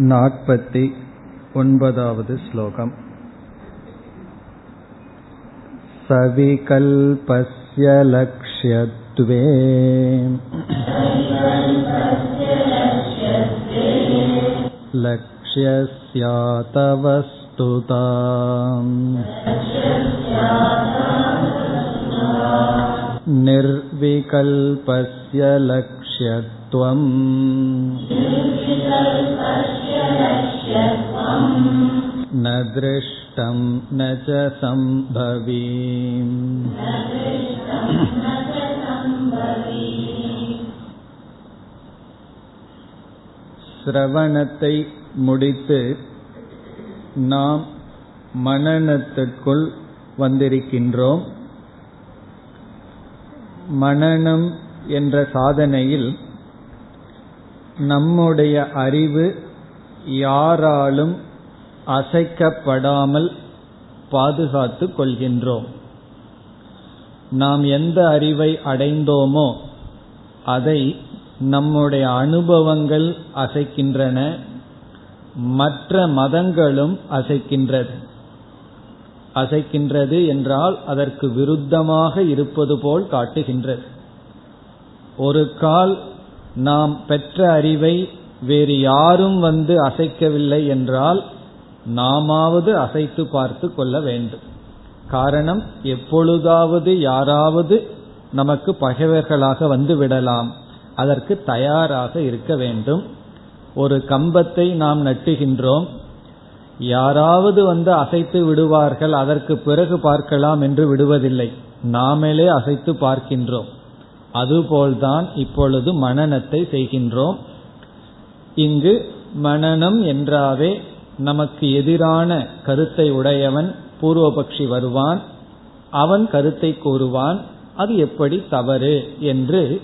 नापति ओन्पदावद् श्लोकम् सविकल्पस्य लक्ष्यत्वे लक्ष्यस्यातवस्तुता निर्विकल्पस्य लक्ष्यत्वम् न दृष्टं न च सम्भवी சிரவணத்தை முடித்து நாம் மனநத்திற்குள் வந்திருக்கின்றோம் மனநம் என்ற சாதனையில் நம்முடைய அறிவு யாராலும் அசைக்கப்படாமல் பாதுகாத்து கொள்கின்றோம். நாம் எந்த அறிவை அடைந்தோமோ அதை நம்முடைய அனுபவங்கள் அசைக்கின்றன மற்ற மதங்களும் அசைக்கின்றது. அசைக்கின்றது என்றால் அதற்கு விருத்தமாக இருப்பது போல் காட்டுகின்றது. ஒரு கால் நாம் பெற்ற அறிவை வேறு யாரும் வந்து அசைக்கவில்லை என்றால் நாமாவது அசைத்து பார்த்து கொள்ள வேண்டும். காரணம் எப்பொழுதாவது யாராவது நமக்கு பகைவர்களாக வந்து விடலாம். அதற்கு தயாராக இருக்க வேண்டும். ஒரு கம்பத்தை நாம் நட்டுகின்றோம். யாராவது வந்து அசைத்து விடுவார்கள் அதற்கு பிறகு பார்க்கலாம் என்று விடுவதில்லை. நாமளே அசைத்து பார்க்கின்றோம். அதுபோல்தான் இப்பொழுது மனநத்தை செய்கின்றோம். இங்கு மனநம் என்றாவே நமக்கு எதிரான கருத்தை உடையவன் பூர்வபக்ஷி வருவான். அவன் கருத்தை கூறுவான். அது எப்படி தவறு என்று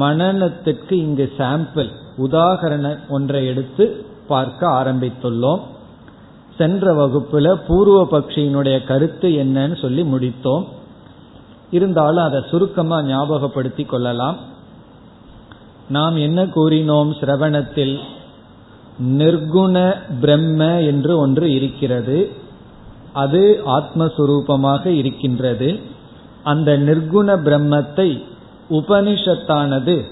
மனநத்திற்கு இங்கு சாம்பிள் உதாகரண ஒன்றை எடுத்து பார்க்க ஆரம்பித்துள்ளோம். சென்ற வகுப்புல பூர்வ பக்ஷியினுடைய கருத்து என்னன்னு சொல்லி முடித்தோம். இருந்தாலும் அதை சுருக்கமா ஞாபகப்படுத்திக் கொள்ளலாம். நாம் என்ன கூறினோம் சிரவணத்தில்? நிர்குண பிரம்ம என்று ஒன்று இருக்கிறது. அது ஆத்மஸ்வரூபமாக இருக்கின்றது. அந்த நிர்குண பிரம்மத்தை உபனிஷத்தானது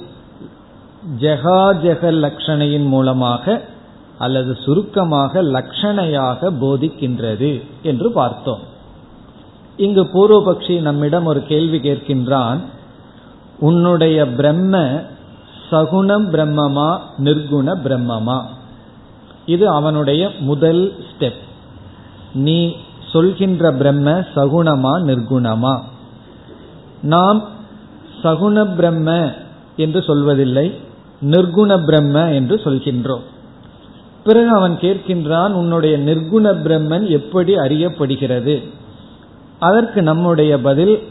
ஜெகாஜெக லட்சணையின் மூலமாக அல்லது சுருக்கமாக லட்சணையாக போதிக்கின்றது என்று பார்த்தோம். இங்கு பூர்வபக்ஷி நம்மிடம் ஒரு கேள்வி கேட்கின்றான். உன்னுடைய பிரம்ம சகுணம் பிரம்மமா நிர்குண பிரம்மமா? இது அவனுடைய முதல் ஸ்டெப் நீ சொல்கின்ற பிரம்ம சகுணமா நிர்குணமா? நாம் சகுண பிரம்ம என்று சொல்வதில்லை நிர்குண பிரம்ம என்று சொல்கின்றோம். பிறகு அவன் கேட்கின்றான் உன்னுடைய நிர்குண பிரம்மன் எப்படி அறியப்படுகிறது? அதற்கு நம்முடைய பதில்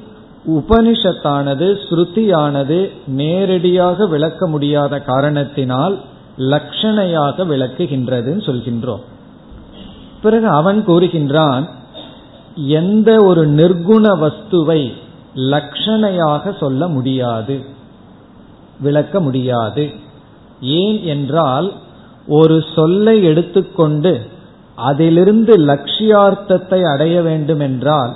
உபனிஷத்தானது ஸ்ருதியானது நேரடியாக விளக்க முடியாத காரணத்தினால் லட்சணையாக விளக்குகின்றதுன்னு சொல்கின்றோம். பிறகு அவன் கூறுகின்றான் எந்த ஒரு நிர்குண வஸ்துவை லட்சணையாக சொல்ல முடியாது விளக்க முடியாது. ஏன் என்றால் ஒரு சொல்லை எடுத்துக்கொண்டு அதிலிருந்து லட்சியார்த்தத்தை அடைய வேண்டும் என்றால்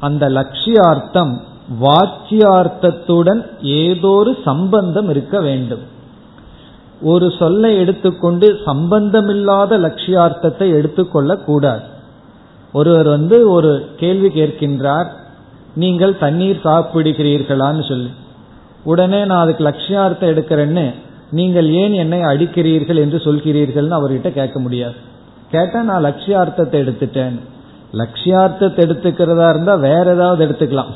அந்த லட்சியார்த்தம் வாச்சியார்த்தத்துடன் ஏதோரு சம்பந்தம் இருக்க வேண்டும். ஒரு சொல்லை எடுத்துக்கொண்டு சம்பந்தமில்லாத லட்சியார்த்தத்தை எடுத்துக்கொள்ள கூடாது. ஒருவர் வந்து ஒரு கேள்வி கேட்கின்றார் நீங்கள் தண்ணீர் சாப்பிடுகிறீர்களான்னு சொல்லி. உடனே நான் அதுக்கு லட்சியார்த்தம் எடுக்கிறேன்னு நீங்கள் ஏன் என்னை அடிக்கிறீர்கள் என்று சொல்கிறீர்கள்னு அவர்கிட்ட கேட்க முடியாது. கேட்டா நான் லட்சியார்த்தத்தை எடுத்துட்டேன் லட்சியார்த்தத்தை எடுத்துக்கிறதா இருந்தா வேற ஏதாவது எடுத்துக்கலாம்.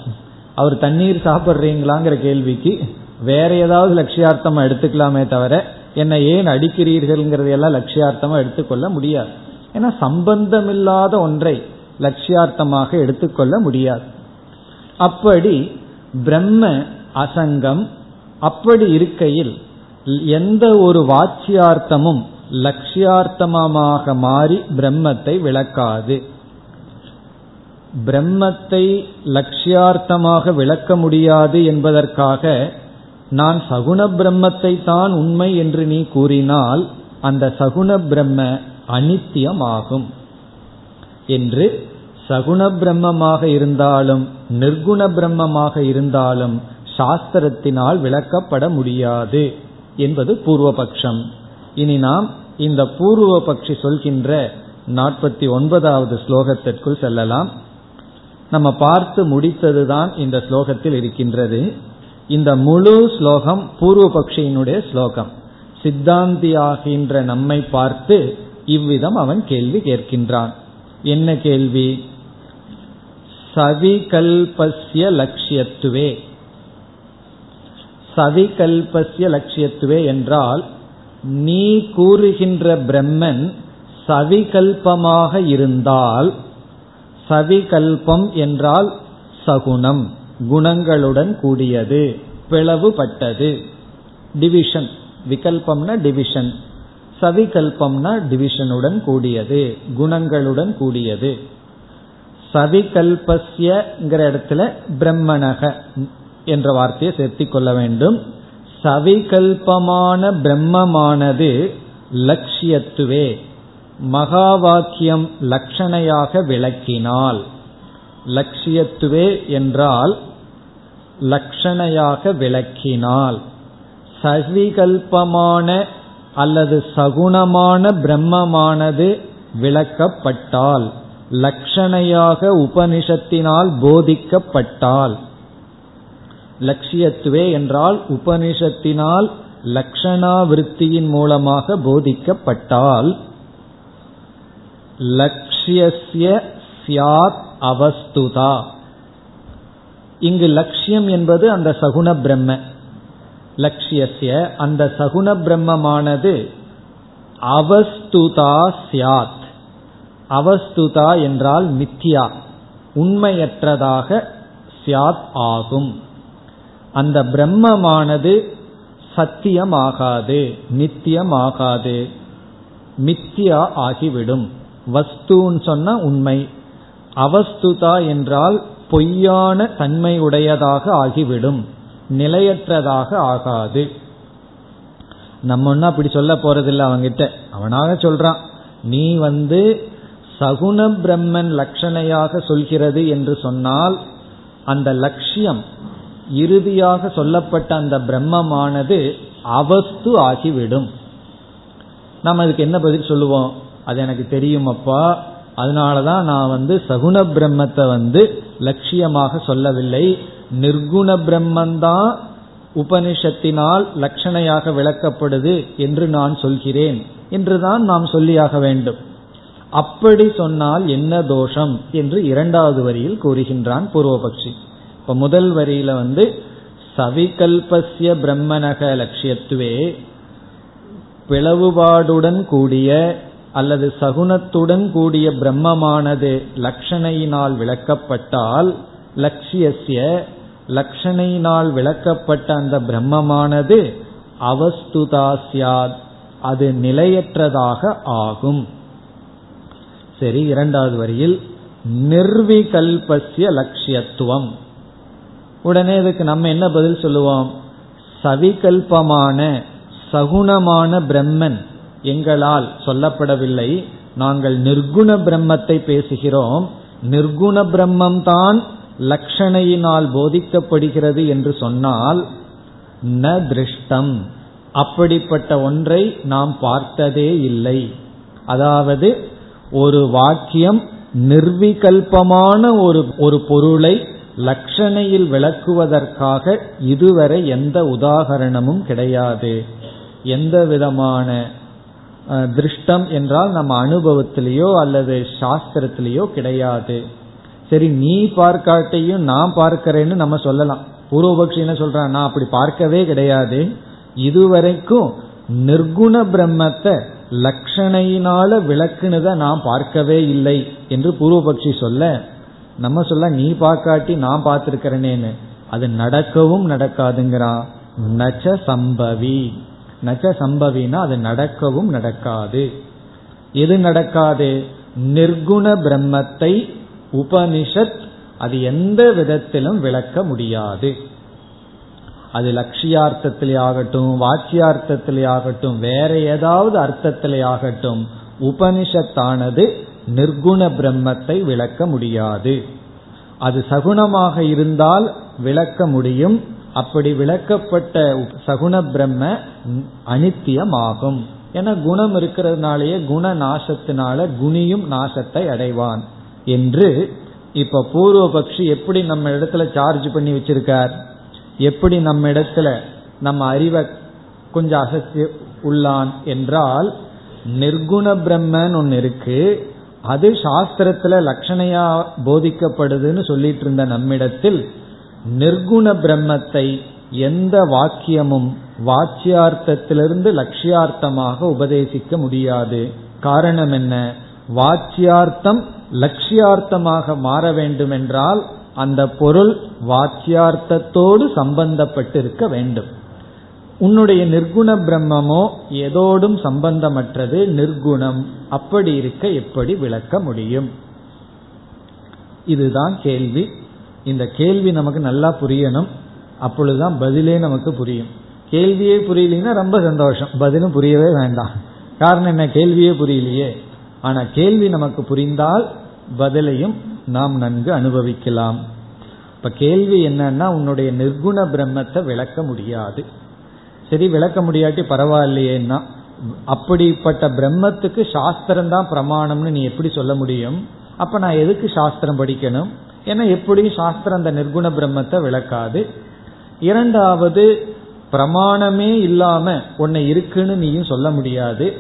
அவர் தண்ணீர் சாப்பிட்றீங்களாங்கிற கேள்விக்கு வேற ஏதாவது லட்சியார்த்தமா எடுத்துக்கலாமே தவிர என்னை ஏன் அடிக்கிறீர்கள்ங்கிறதையெல்லாம் லட்சியார்த்தமா எடுத்துக்கொள்ள முடியாது. ஏன்னா சம்பந்தமில்லாத ஒன்றை லட்சியார்த்தமாக எடுத்துக்கொள்ள முடியாது. அப்படி பிரம்ம அசங்கம் அப்படி இருக்கையில் எந்த ஒரு வாச்சியார்த்தமும் லட்சியார்த்தமாக மாறி பிரம்மத்தை விளக்காது. பிரம்மத்தை லட்சியார்த்தமாக விளக்க முடியாது என்பதற்காக நான் சகுண பிரம்மத்தை தான் உண்மை என்று நீ கூறினால் அந்த சகுண பிரம்ம அனித்தியமாகும். என்று சகுண பிரம்மமாக இருந்தாலும் நிர்குண பிரம்மமாக இருந்தாலும் சாஸ்திரத்தினால் விளக்கப்பட முடியாது என்பது பூர்வபக்ஷம். இனி நாம் இந்த பூர்வபக்ஷி சொல்கின்ற நாற்பத்தி ஒன்பதாவது ஸ்லோகத்திற்குள் செல்லலாம். நம்ம பார்த்து முடித்ததுதான் இந்த ஸ்லோகத்தில் இருக்கின்றது. இந்த முழு ஸ்லோகம் பூர்வ பக்ஷியினுடைய ஸ்லோகம். சித்தாந்தியாகின்ற நம்மை பார்த்து இவ்விதம் அவன் கேள்வி கேட்கின்றான். என்ன கேள்வி? சவிகல்பஸ்ய லட்சியத்துவே. சவிகல்பஸ்ய லட்சியத்துவே என்றால் நீ கூறுகின்ற பிரம்மன் சவிகல்பமாக இருந்தால் சவிகல்பம் என்றால் சகுணம் குணங்களுடன் கூடியது பிளவுபட்டது. டிவிஷன் விகல்பம்னா டிவிஷன் சவிகல்பம்னா டிவிஷனுடன் கூடியது குணங்களுடன் கூடியது. சவிகல்பஸ்யங்கிற இடத்துல பிரம்மணக என்ற வார்த்தையை சேர்த்திக் கொள்ள வேண்டும். சவிகல்பமான பிரம்மமானது லட்சியத்துவே. மகா வாக்கியம் லட்சணையாக விளக்கினால். லட்சியத்துவே என்றால் லட்சணையாக விளக்கினால். சவிகல்பமான அல்லது சகுணமான பிரம்மமானது விளக்கப்பட்டால் லட்சணையாக உபனிஷத்தினால் போதிக்கப்பட்டால். லட்சியத்துவே என்றால் உபனிஷத்தினால் லக்ஷணாவிருத்தியின் மூலமாக போதிக்கப்பட்டால் லட்சியஸ்ய சியாத் அவஸ்துதா. இங்கு லட்சியம் என்பது அந்த சகுண பிரம்ம. லட்சியஸ்ய அந்த சகுண பிரம்மமானது அவஸ்துதா சியாத் அவஸ்துதா என்றால் மித்யா உண்மையற்றதாக சியாத் ஆகும். அந்த பிரம்மமானது சத்தியமாகாது நித்தியமாகாது மித்தியா ஆகிவிடும். வஸ்துன்னு சொன்ன உண்மை. அவஸ்துதா என்றால் பொய்யான தன்மையுடையதாக ஆகிவிடும். நிலையற்றதாக ஆகாது. நம்ம ஒன்றும் அப்படி சொல்ல போறதில்லை அவங்கிட்ட அவனாக சொல்றான் நீ வந்து சகுண பிரம்மன் லட்சணையாக சொல்கிறது என்று சொன்னால் அந்த லட்சியம் இறுதியாக சொல்லப்பட்ட அந்த பிரம்மமானது அவஸ்து ஆகிவிடும். நம்ம அதுக்கு என்ன பதில் சொல்லுவோம்? அது எனக்கு தெரியும் அப்பா அதனாலதான் நான் வந்து சகுண பிரம்மத்தை வந்து லட்சியமாக சொல்லவில்லை. நிர்குண பிரம்மந்தான் உபனிஷத்தினால் லட்சணையாக விளக்கப்படுது என்று நான் சொல்கிறேன். என்றுதான் நாம் சொல்லியாக வேண்டும். அப்படி சொன்னால் என்ன தோஷம் என்று இரண்டாவது வரியில் கூறுகின்றான் பூர்வபக்ஷி. இப்ப முதல் வரியில வந்து சவிகல்பஸ்ய பிரம்மனக லட்சியத்துவே பிளவுபாடுடன் கூடிய அல்லது சகுனத்துடன் கூடிய பிரம்மமானது லட்சணையினால் விளக்கப்பட்டால் லட்சியசிய லட்சணையினால் விளக்கப்பட்ட அந்த பிரம்மமானது அவஸ்துதாசியாத் அது நிலையற்றதாக ஆகும். சரி இரண்டாவது வரியில் நிர்விகல்பசிய லட்சியத்துவம் உடனே இதுக்கு நம்ம என்ன பதில் சொல்லுவோம்? சவிகல்பமான சகுணமான பிரம்மன். எங்களால் சொல்லப்படவில்லை. நாங்கள் நிர்குண பிரம்மத்தை பேசுகிறோம். நிர்குண பிரம்மம் தான் லட்சணையினால் போதிக்கப்படுகிறது என்று சொன்னால் ந திருஷ்டம். அப்படிப்பட்ட ஒன்றை நாம் பார்த்ததே இல்லை. அதாவது ஒரு வாக்கியம் நிர்விகல்பமான ஒரு ஒரு பொருளை லட்சணையில் விளக்குவதற்காக இதுவரை எந்த உதாகரணமும் கிடையாது. எந்த விதமான திருஷ்டம் என்றால் நம்ம அனுபவத்திலேயோ அல்லது சாஸ்திரத்திலேயோ கிடையாது. சரி நீ பார்க்காட்டையும் நான் பார்க்கிறேன்னு நம்ம சொல்லலாம். பூர்வபக்ஷி என்ன சொல்றான்? நான் அப்படி பார்க்கவே கிடையாது. இதுவரைக்கும் நிர்குண பிரம்மத்தை லட்சணையினால விளக்குனத நான் பார்க்கவே இல்லை என்று பூர்வபக்ஷி சொல்ல நம்ம சொல்ல நீ பார்க்காட்டி நான் பார்த்திருக்கிறேனேன்னு. அது நடக்கவும் நடக்காதுங்கிறான். நச்ச சம்பவி. நச்ச சம்பவினா அது நடக்கவும் நடக்காது. எது நடக்காது? நிர்குண பிரம்மத்தை உபனிஷத் அது எந்த விதத்திலும் விளக்க முடியாது. அது லட்சியார்த்தத்திலே ஆகட்டும் வாச்சியார்த்தத்திலே ஆகட்டும் வேற ஏதாவது அர்த்தத்திலே ஆகட்டும் உபனிஷத்தானது நிர்குண பிரம்மத்தை விளக்க முடியாது. அது சகுணமாக இருந்தால் விளக்க முடியும் அப்படி விளக்கப்பட்ட சகுண பிரம்ம அனித்தியமாகும். என குணம் இருக்கிறதுனாலயே குண நாசத்தினால குணியும் நாசத்தை அடைவான். என்று இப்ப பூர்வபக்ஷி எப்படி நம்ம இடத்துல சார்ஜ் பண்ணி வச்சிருக்கார்? எப்படி நம்ம இடத்துல நம்ம அறிவை கொஞ்சம் அசத்தி உள்ளான் என்றால் நிர்குண பிரம்மன் ஒன்னு இருக்கு. அது சாஸ்திரத்துல லட்சணையா போதிக்கப்படுதுன்னு சொல்லிட்டு இருந்த நம்மிடத்தில் நிர்குண பிரம்மத்தை எந்த வாக்கியமும் வாச்சியார்த்தத்திலிருந்து லட்சியார்த்தமாக உபதேசிக்க முடியாது. காரணம் என்ன? வாச்சியார்த்தம் லட்சியார்த்தமாக மாற வேண்டும் என்றால் அந்த பொருள் வாச்சியார்த்தத்தோடு சம்பந்தப்பட்டிருக்க வேண்டும். உன்னுடைய நிர்குண பிரம்மமோ எதோடும் சம்பந்தமற்றது. நிர்குணம் அப்படி இருக்க எப்படி விளக்க முடியும்? இதுதான் கேள்வி. இந்த கேள்வி நமக்கு நல்லா புரியணும். அப்பொழுதுதான் பதிலே நமக்கு புரியும். கேள்வியே புரியலன்னா ரொம்ப சந்தோஷம். பதிலும் புரியவே வேண்டாம். காரணம் என்ன? கேள்வியே புரியலையே. ஆனா கேள்வி நமக்கு புரிந்தால் பதிலையும் நாம் நன்கு அனுபவிக்கலாம். இப்ப கேள்வி என்னன்னா உன்னுடைய நிர்குண பிரம்மத்தை விளக்க முடியாது. சரி விளக்க முடியாட்டி பரவாயில்லையேன்னா அப்படிப்பட்ட பிரம்மத்துக்கு சாஸ்திரம் தான் பிரமாணம்னு நீ எப்படி சொல்ல முடியும்? அப்ப நான் எதுக்கு சாஸ்திரம் படிக்கணும்? ஏன்னா எப்படியும் சாஸ்திரம் அந்த நிர்குண பிரம்மத்தை விளக்காது? இரண்டாவது பிரமாணமே இல்லாம உன்னை இருக்குன்னு நீயும் சொல்ல முடியாது.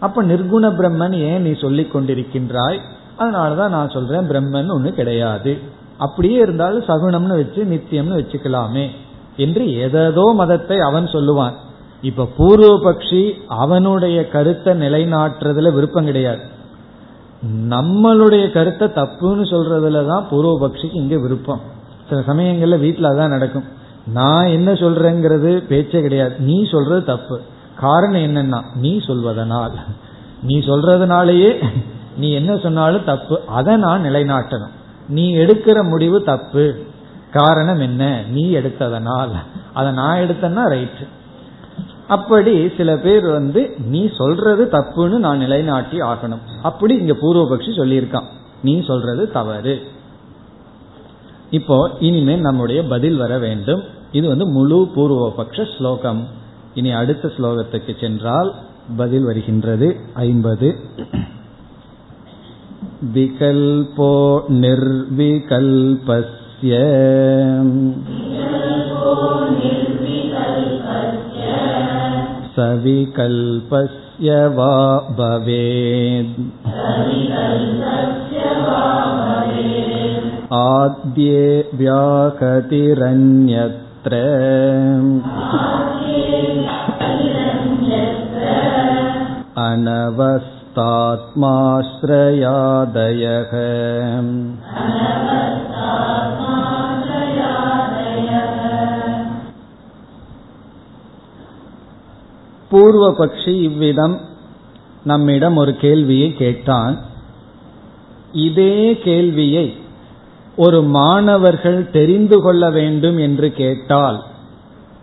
அப்ப நிர்குண பிரம்மன் ஏன் நீ சொல்லிக் கொண்டிருக்கின்றாய்? அதனாலதான் நான் சொல்றேன் பிரம்மன் ஒண்ணு கிடையாது. அப்படியே இருந்தாலும் சகுனம்னு வச்சு நித்தியம்னு வச்சுக்கலாமே என்று ஏதோ மதத்தை அவன் சொல்லுவான். இப்ப பூர்வபக்ஷி அவனுடைய கருத்தை நிலைநாட்டுறதுல விருப்பம் கிடையாது. நம்மளுடைய கருத்தை தப்புன்னு சொல்றதுல தான் பூர்வபக்ஷிக்கு இங்க விருப்பம். சில சமயங்கள்ல வீட்டில் அதான் நடக்கும். நான் என்ன சொல்றேங்கிறது பேச்சே கிடையாது. நீ சொல்றது தப்பு. காரணம் என்னன்னா நீ சொல்வதனால். நீ சொல்றதுனாலேயே நீ என்ன சொன்னாலும் தப்பு. அதை நான் நிலைநாட்டணும். நீ எடுக்கிற முடிவு தப்பு. காரணம் என்ன? நீ எடுத்ததனால். அதை நான் எடுத்தேன்னா ரைட்டு. அப்படி சில பேர் வந்து நீ சொல்றது தப்புன்னு நான் நிலைநாட்டி ஆகணும். அப்படி இங்க பூர்வபக்ஷி சொல்லியிருக்கான். நீ சொல்றது தவறு. இப்போ இனிமேல் நம்முடைய பதில் வர வேண்டும். இது வந்து முழு பூர்வபக்ஷ ஸ்லோகம். இனி அடுத்த ஸ்லோகத்துக்கு சென்றால் பதில் வருகின்றது. ஐம்பது. விகல்போ நிர்விகல்பஸ்ய सविकल्पस्य वा भवेत् आद्ये व्याहतिरन्यत्र अनवस्तात्माश्रयादयः பூர்வ பக்ஷி இவ்விதம் நம்மிடம் ஒரு கேள்வியை கேட்டான். இதே கேள்வியை ஒரு மாணவர்கள் தெரிந்து கொள்ள வேண்டும் என்று கேட்டால்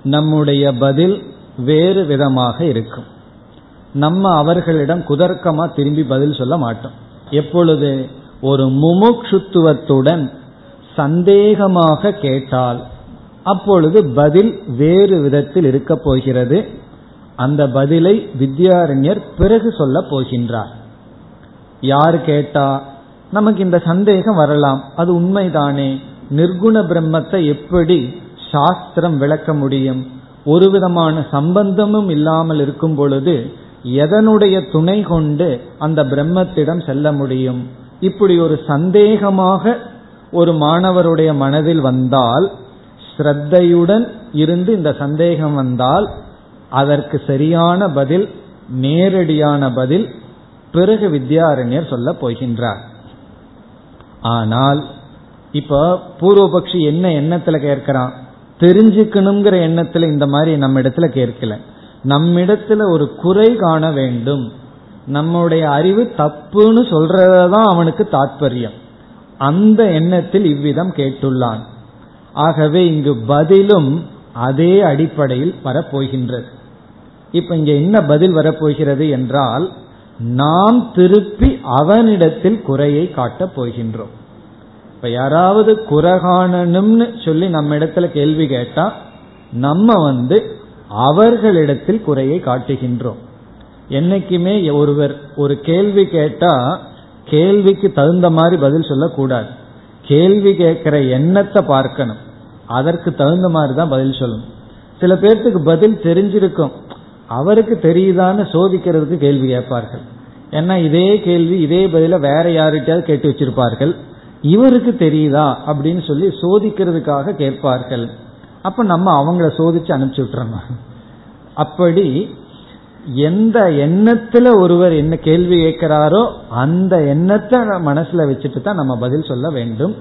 நம்முடைய பதில் வேறு விதமாக இருக்கும். நம்ம அவர்களிடம் குதர்க்கமா திரும்பி பதில் சொல்ல மாட்டோம். எப்பொழுது ஒரு முமுட்சுத்துவத்துடன் சந்தேகமாக கேட்டால் அப்பொழுது பதில் வேறு விதத்தில் இருக்க போகிறது. அந்த பதிலை வித்யாரண்யர் பிறகு சொல்ல போகின்றார். யார் கேட்டா நமக்கு இந்த சந்தேகம் வரலாம். அது உண்மைதானே? நிர்குண பிரம்மத்தை எப்படி சாஸ்திரம் விளக்க முடியும்? ஒரு விதமான சம்பந்தமும் இல்லாமல் இருக்கும் பொழுது எதனுடைய துணை கொண்டு அந்த பிரம்மத்திடம் செல்ல முடியும்? இப்படி ஒரு சந்தேகமாக ஒரு மாணவருடைய மனதில் வந்தால் ஸ்ரத்தையுடன் இருந்து இந்த சந்தேகம் வந்தால் அதற்கு சரியான பதில் நேரடியான பதில் பிறகு வித்யாரண்யர் சொல்ல போகின்றார். ஆனால் இப்ப பூர்வபக்ஷி என்ன எண்ணத்துல கேட்கிறான்? தெரிஞ்சுக்கணுங்கிற எண்ணத்துல இந்த மாதிரி நம்ம இடத்துல கேட்கல. நம்மிடத்துல ஒரு குறை காண வேண்டும். நம்முடைய அறிவு தப்புன்னு சொல்றதான் அவனுக்கு தாற்பயம் அந்த எண்ணத்தில் இவ்விதம் கேட்டுள்ளான். ஆகவே இங்கு பதிலும் அதே அடிப்படையில் வரப்போகின்றது இப்ப இங்க என்ன பதில் வரப்போகிறது என்றால் நாம் திருப்பி அவனிடத்தில் குறையை காட்டப் போகின்றோம். இப்ப யாராவது குறகாணனும்னு சொல்லி நம்ம இடத்துல கேள்வி கேட்டா நம்ம வந்து அவர்களிடத்தில் குறையை காட்டுகின்றோம். என்னைக்குமே ஒருவர் ஒரு கேள்வி கேட்டா கேள்விக்கு தகுந்த மாதிரி பதில் சொல்லக்கூடாது. கேள்வி கேட்கிற எண்ணத்தை பார்க்கணும். அதற்கு தகுந்த மாதிரி தான் பதில் சொல்லணும். சில பேர்த்துக்கு பதில் தெரிஞ்சிருக்கும். அவருக்கு தெரியுதான்னு சோதிக்கிறதுக்கு கேள்வி கேட்பார்கள். ஏன்னா இதே கேள்வி இதே பதில வேற யார்கிட்டயாவது கேட்டு வச்சிருப்பார்கள். இவருக்கு தெரியுதா அப்படின்னு சொல்லி சோதிக்கிறதுக்காக கேட்பார்கள். அப்ப நம்ம அவங்கள சோதிச்சு அனுப்பிச்சு விட்டுறோம் அப்படி எந்த எண்ணத்துல ஒருவர் என்ன கேள்வி கேட்கிறாரோ அந்த எண்ணத்தை மனசுல வச்சுட்டு தான் நம்ம பதில் சொல்ல வேண்டும்.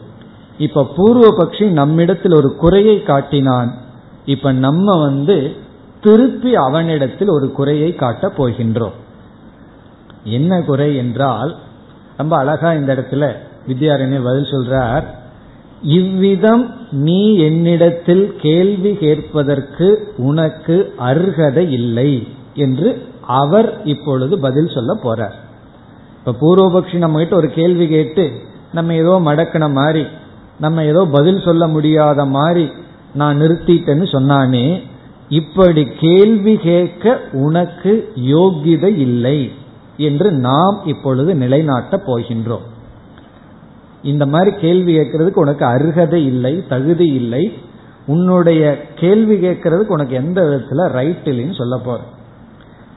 இப்ப பூர்வ பட்சி நம்மிடத்தில் ஒரு குறையை காட்டினான். இப்ப நம்ம வந்து திருப்பி அவனிடத்தில் ஒரு குறையை காட்டப் போகின்றோம். என்ன குறை என்றால் ரொம்ப அழகா இந்த இடத்துல வித்யாரண்யர் பதில் சொல்றார். இவ்விதம் நீ என்னிடத்தில் கேள்வி கேட்பதற்கு உனக்கு அருகதை இல்லை என்று அவர் இப்பொழுது பதில் சொல்ல போறார். இப்ப பூர்வபக்ஷி நம்ம கிட்ட ஒரு கேள்வி கேட்டு நம்ம ஏதோ மடக்கின மாதிரி நம்ம ஏதோ பதில் சொல்ல முடியாத மாதிரி நான் நிறுத்திட்டேன்னு சொன்னானே இப்படி கேள்வி கேட்க உனக்கு யோகிதை இல்லை என்று நாம் இப்பொழுது நிலைநாட்டப் போகின்றோம். இந்த மாதிரி கேள்வி கேட்கறதுக்கு உனக்கு அருகதை இல்லை தகுதி இல்லை. உன்னுடைய கேள்வி கேட்கறதுக்கு உனக்கு எந்த விதத்துல ரைட் இல்லைன்னு சொல்ல போற.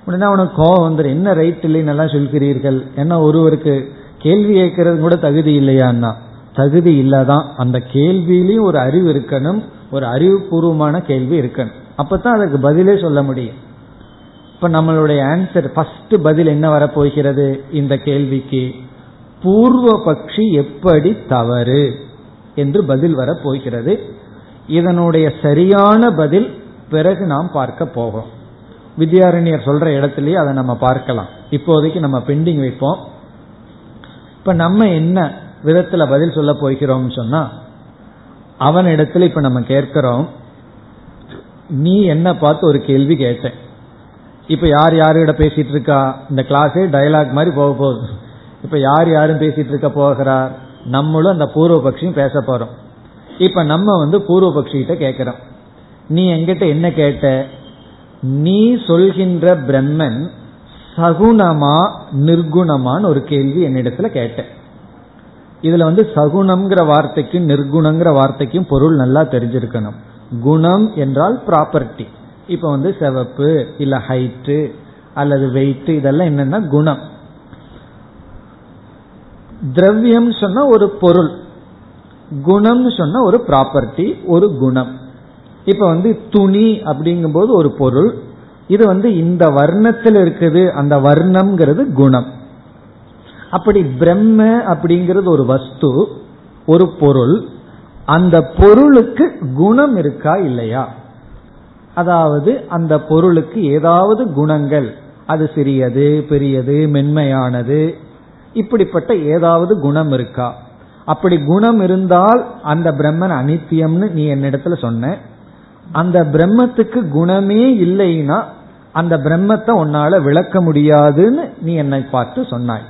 உடனே உனக்கு கோவம் வந்துடும் என்ன ரைட் இல்லைன்னு எல்லாம் சொல்கிறீர்கள்? ஏன்னா ஒருவருக்கு கேள்வி கேட்கறது கூட தகுதி இல்லையான்னா? தகுதி இல்லதான். அந்த கேள்வியிலையும் ஒரு அறிவு இருக்கணும் ஒரு அறிவுபூர்வமான கேள்வி இருக்கணும். அப்பதான் அதுக்கு பதிலே சொல்ல முடியும். இப்ப நம்மளுடைய ஆன்சர் ஃபர்ஸ்ட் பதில் என்ன வரப்போகிறது? இந்த கேள்விக்கு பூர்வ பக்ஷி எப்படி தவறு என்று பதில் வரப்போகிறது. இதனுடைய சரியான பதில் பிறகு நாம் பார்க்க போகிறோம். வித்யாரண்யர் சொல்ற இடத்துலயே அதை நம்ம பார்க்கலாம். இப்போதைக்கு நம்ம பெண்டிங் வைப்போம். இப்ப நம்ம என்ன விதத்துல பதில் சொல்ல போகிறோம் சொன்னா அவன் இடத்துல இப்ப நம்ம கேட்கிறோம் நீ என்ன பார்த்து ஒரு கேள்வி கேட்ட இப்ப யார் யாரோட பேசிட்டு இருக்கா? இந்த கிளாஸே டயலாக் மாதிரி போக போகுது. இப்ப யார் யாரும் பேசிட்டு இருக்க போகிறார்? நம்மளும் அந்த பூர்வபக்ஷியும் பேச போறோம். இப்ப நம்ம வந்து பூர்வபக்ஷிகிட்ட கேட்கிறோம் நீ எங்கிட்ட என்ன கேட்ட? நீ சொல்கின்ற பிரம்மன் சகுணமா நிர்குணமான்னு ஒரு கேள்வி என்னிடத்துல கேட்டேன். இதுல வந்து சகுணம்ங்கிற வார்த்தைக்கும் நிர்குணங்கிற வார்த்தைக்கும் பொருள் நல்லா தெரிஞ்சிருக்கணும். குணம் என்றால் ப்ராப்பர்ட்டி இப்ப வந்து செவப்பு இல்ல ஹைட்டு அல்லது வெயிட் இதெல்லாம் என்னன்னா குணம். திரவியம் சொன்னா ஒரு பொருள். குணம்னு சொன்னா ஒரு ப்ராப்பர்ட்டி ஒரு குணம். இப்ப வந்து துணி அப்படிங்கும்போது ஒரு பொருள். இது வந்து இந்த வர்ணத்தில் இருக்குது அந்த வர்ணம்ங்கிறது குணம். அப்படி பிரம்ம அப்படிங்கிறது ஒரு வஸ்து ஒரு பொருள். அந்த பொருளுக்கு குணம் இருக்கா இல்லையா? அதாவது அந்த பொருளுக்கு ஏதாவது குணங்கள். அது சிறியது பெரியது மென்மையானது. இப்படிப்பட்ட ஏதாவது குணம் இருக்கா? அப்படி குணம் இருந்தால் அந்த பிரம்மன் அனித்தியம்னு நீ என்னிடத்துல சொன்ன. அந்த பிரம்மத்துக்கு குணமே இல்லைன்னா அந்த பிரம்மத்தை உன்னால விளக்க முடியாதுன்னு நீ என்னை பார்த்து சொன்னாய்.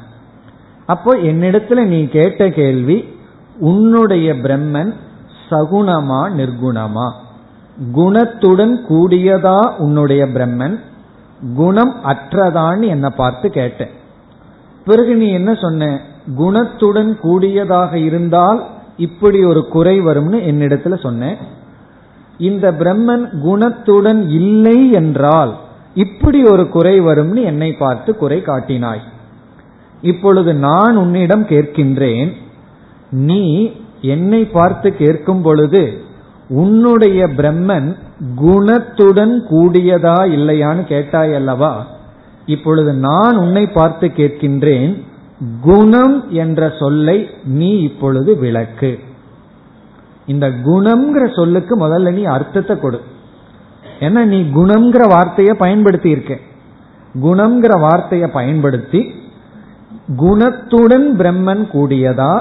அப்போ என்னிடத்துல நீ கேட்ட கேள்வி உன்னுடைய பிரம்மன் சகுணமா நிர்குணமா? குணத்துடன் கூடியதா உன்னுடைய பிரம்மன்? குணம் அற்றதான்னு என்னை பார்த்து கேட்டேன். பிறகு நீ என்ன சொன்ன? குணத்துடன் கூடியதாக இருந்தால் இப்படி ஒரு குறை வரும்னு என்னிடத்துல சொன்னேன். இந்த பிரம்மன் குணத்துடன் இல்லை என்றால் இப்படி ஒரு குறை வரும்னு என்னை பார்த்து குறை காட்டினாய். இப்பொழுது நான் உன்னிடம் கேட்கின்றேன். நீ என்னை பார்த்து கேட்கும் பொழுது உன்னுடைய பிரம்மன் குணத்துடன் கூடியதா இல்லையான்னு கேட்டாய் அல்லவா? இப்பொழுது நான் உன்னை பார்த்து கேட்கின்றேன் குணம் என்ற சொல்லை நீ இப்பொழுது விளக்கு. இந்த குணம்ங்கிற சொல்லுக்கு முதல்ல நீ அர்த்தத்தை கொடு. ஏன்னா நீ குணம்ங்கிற வார்த்தையை பயன்படுத்தி இருக்க குணம்ங்கிற வார்த்தையை பயன்படுத்தி குணத்துடன் பிரம்மன் கூடியதா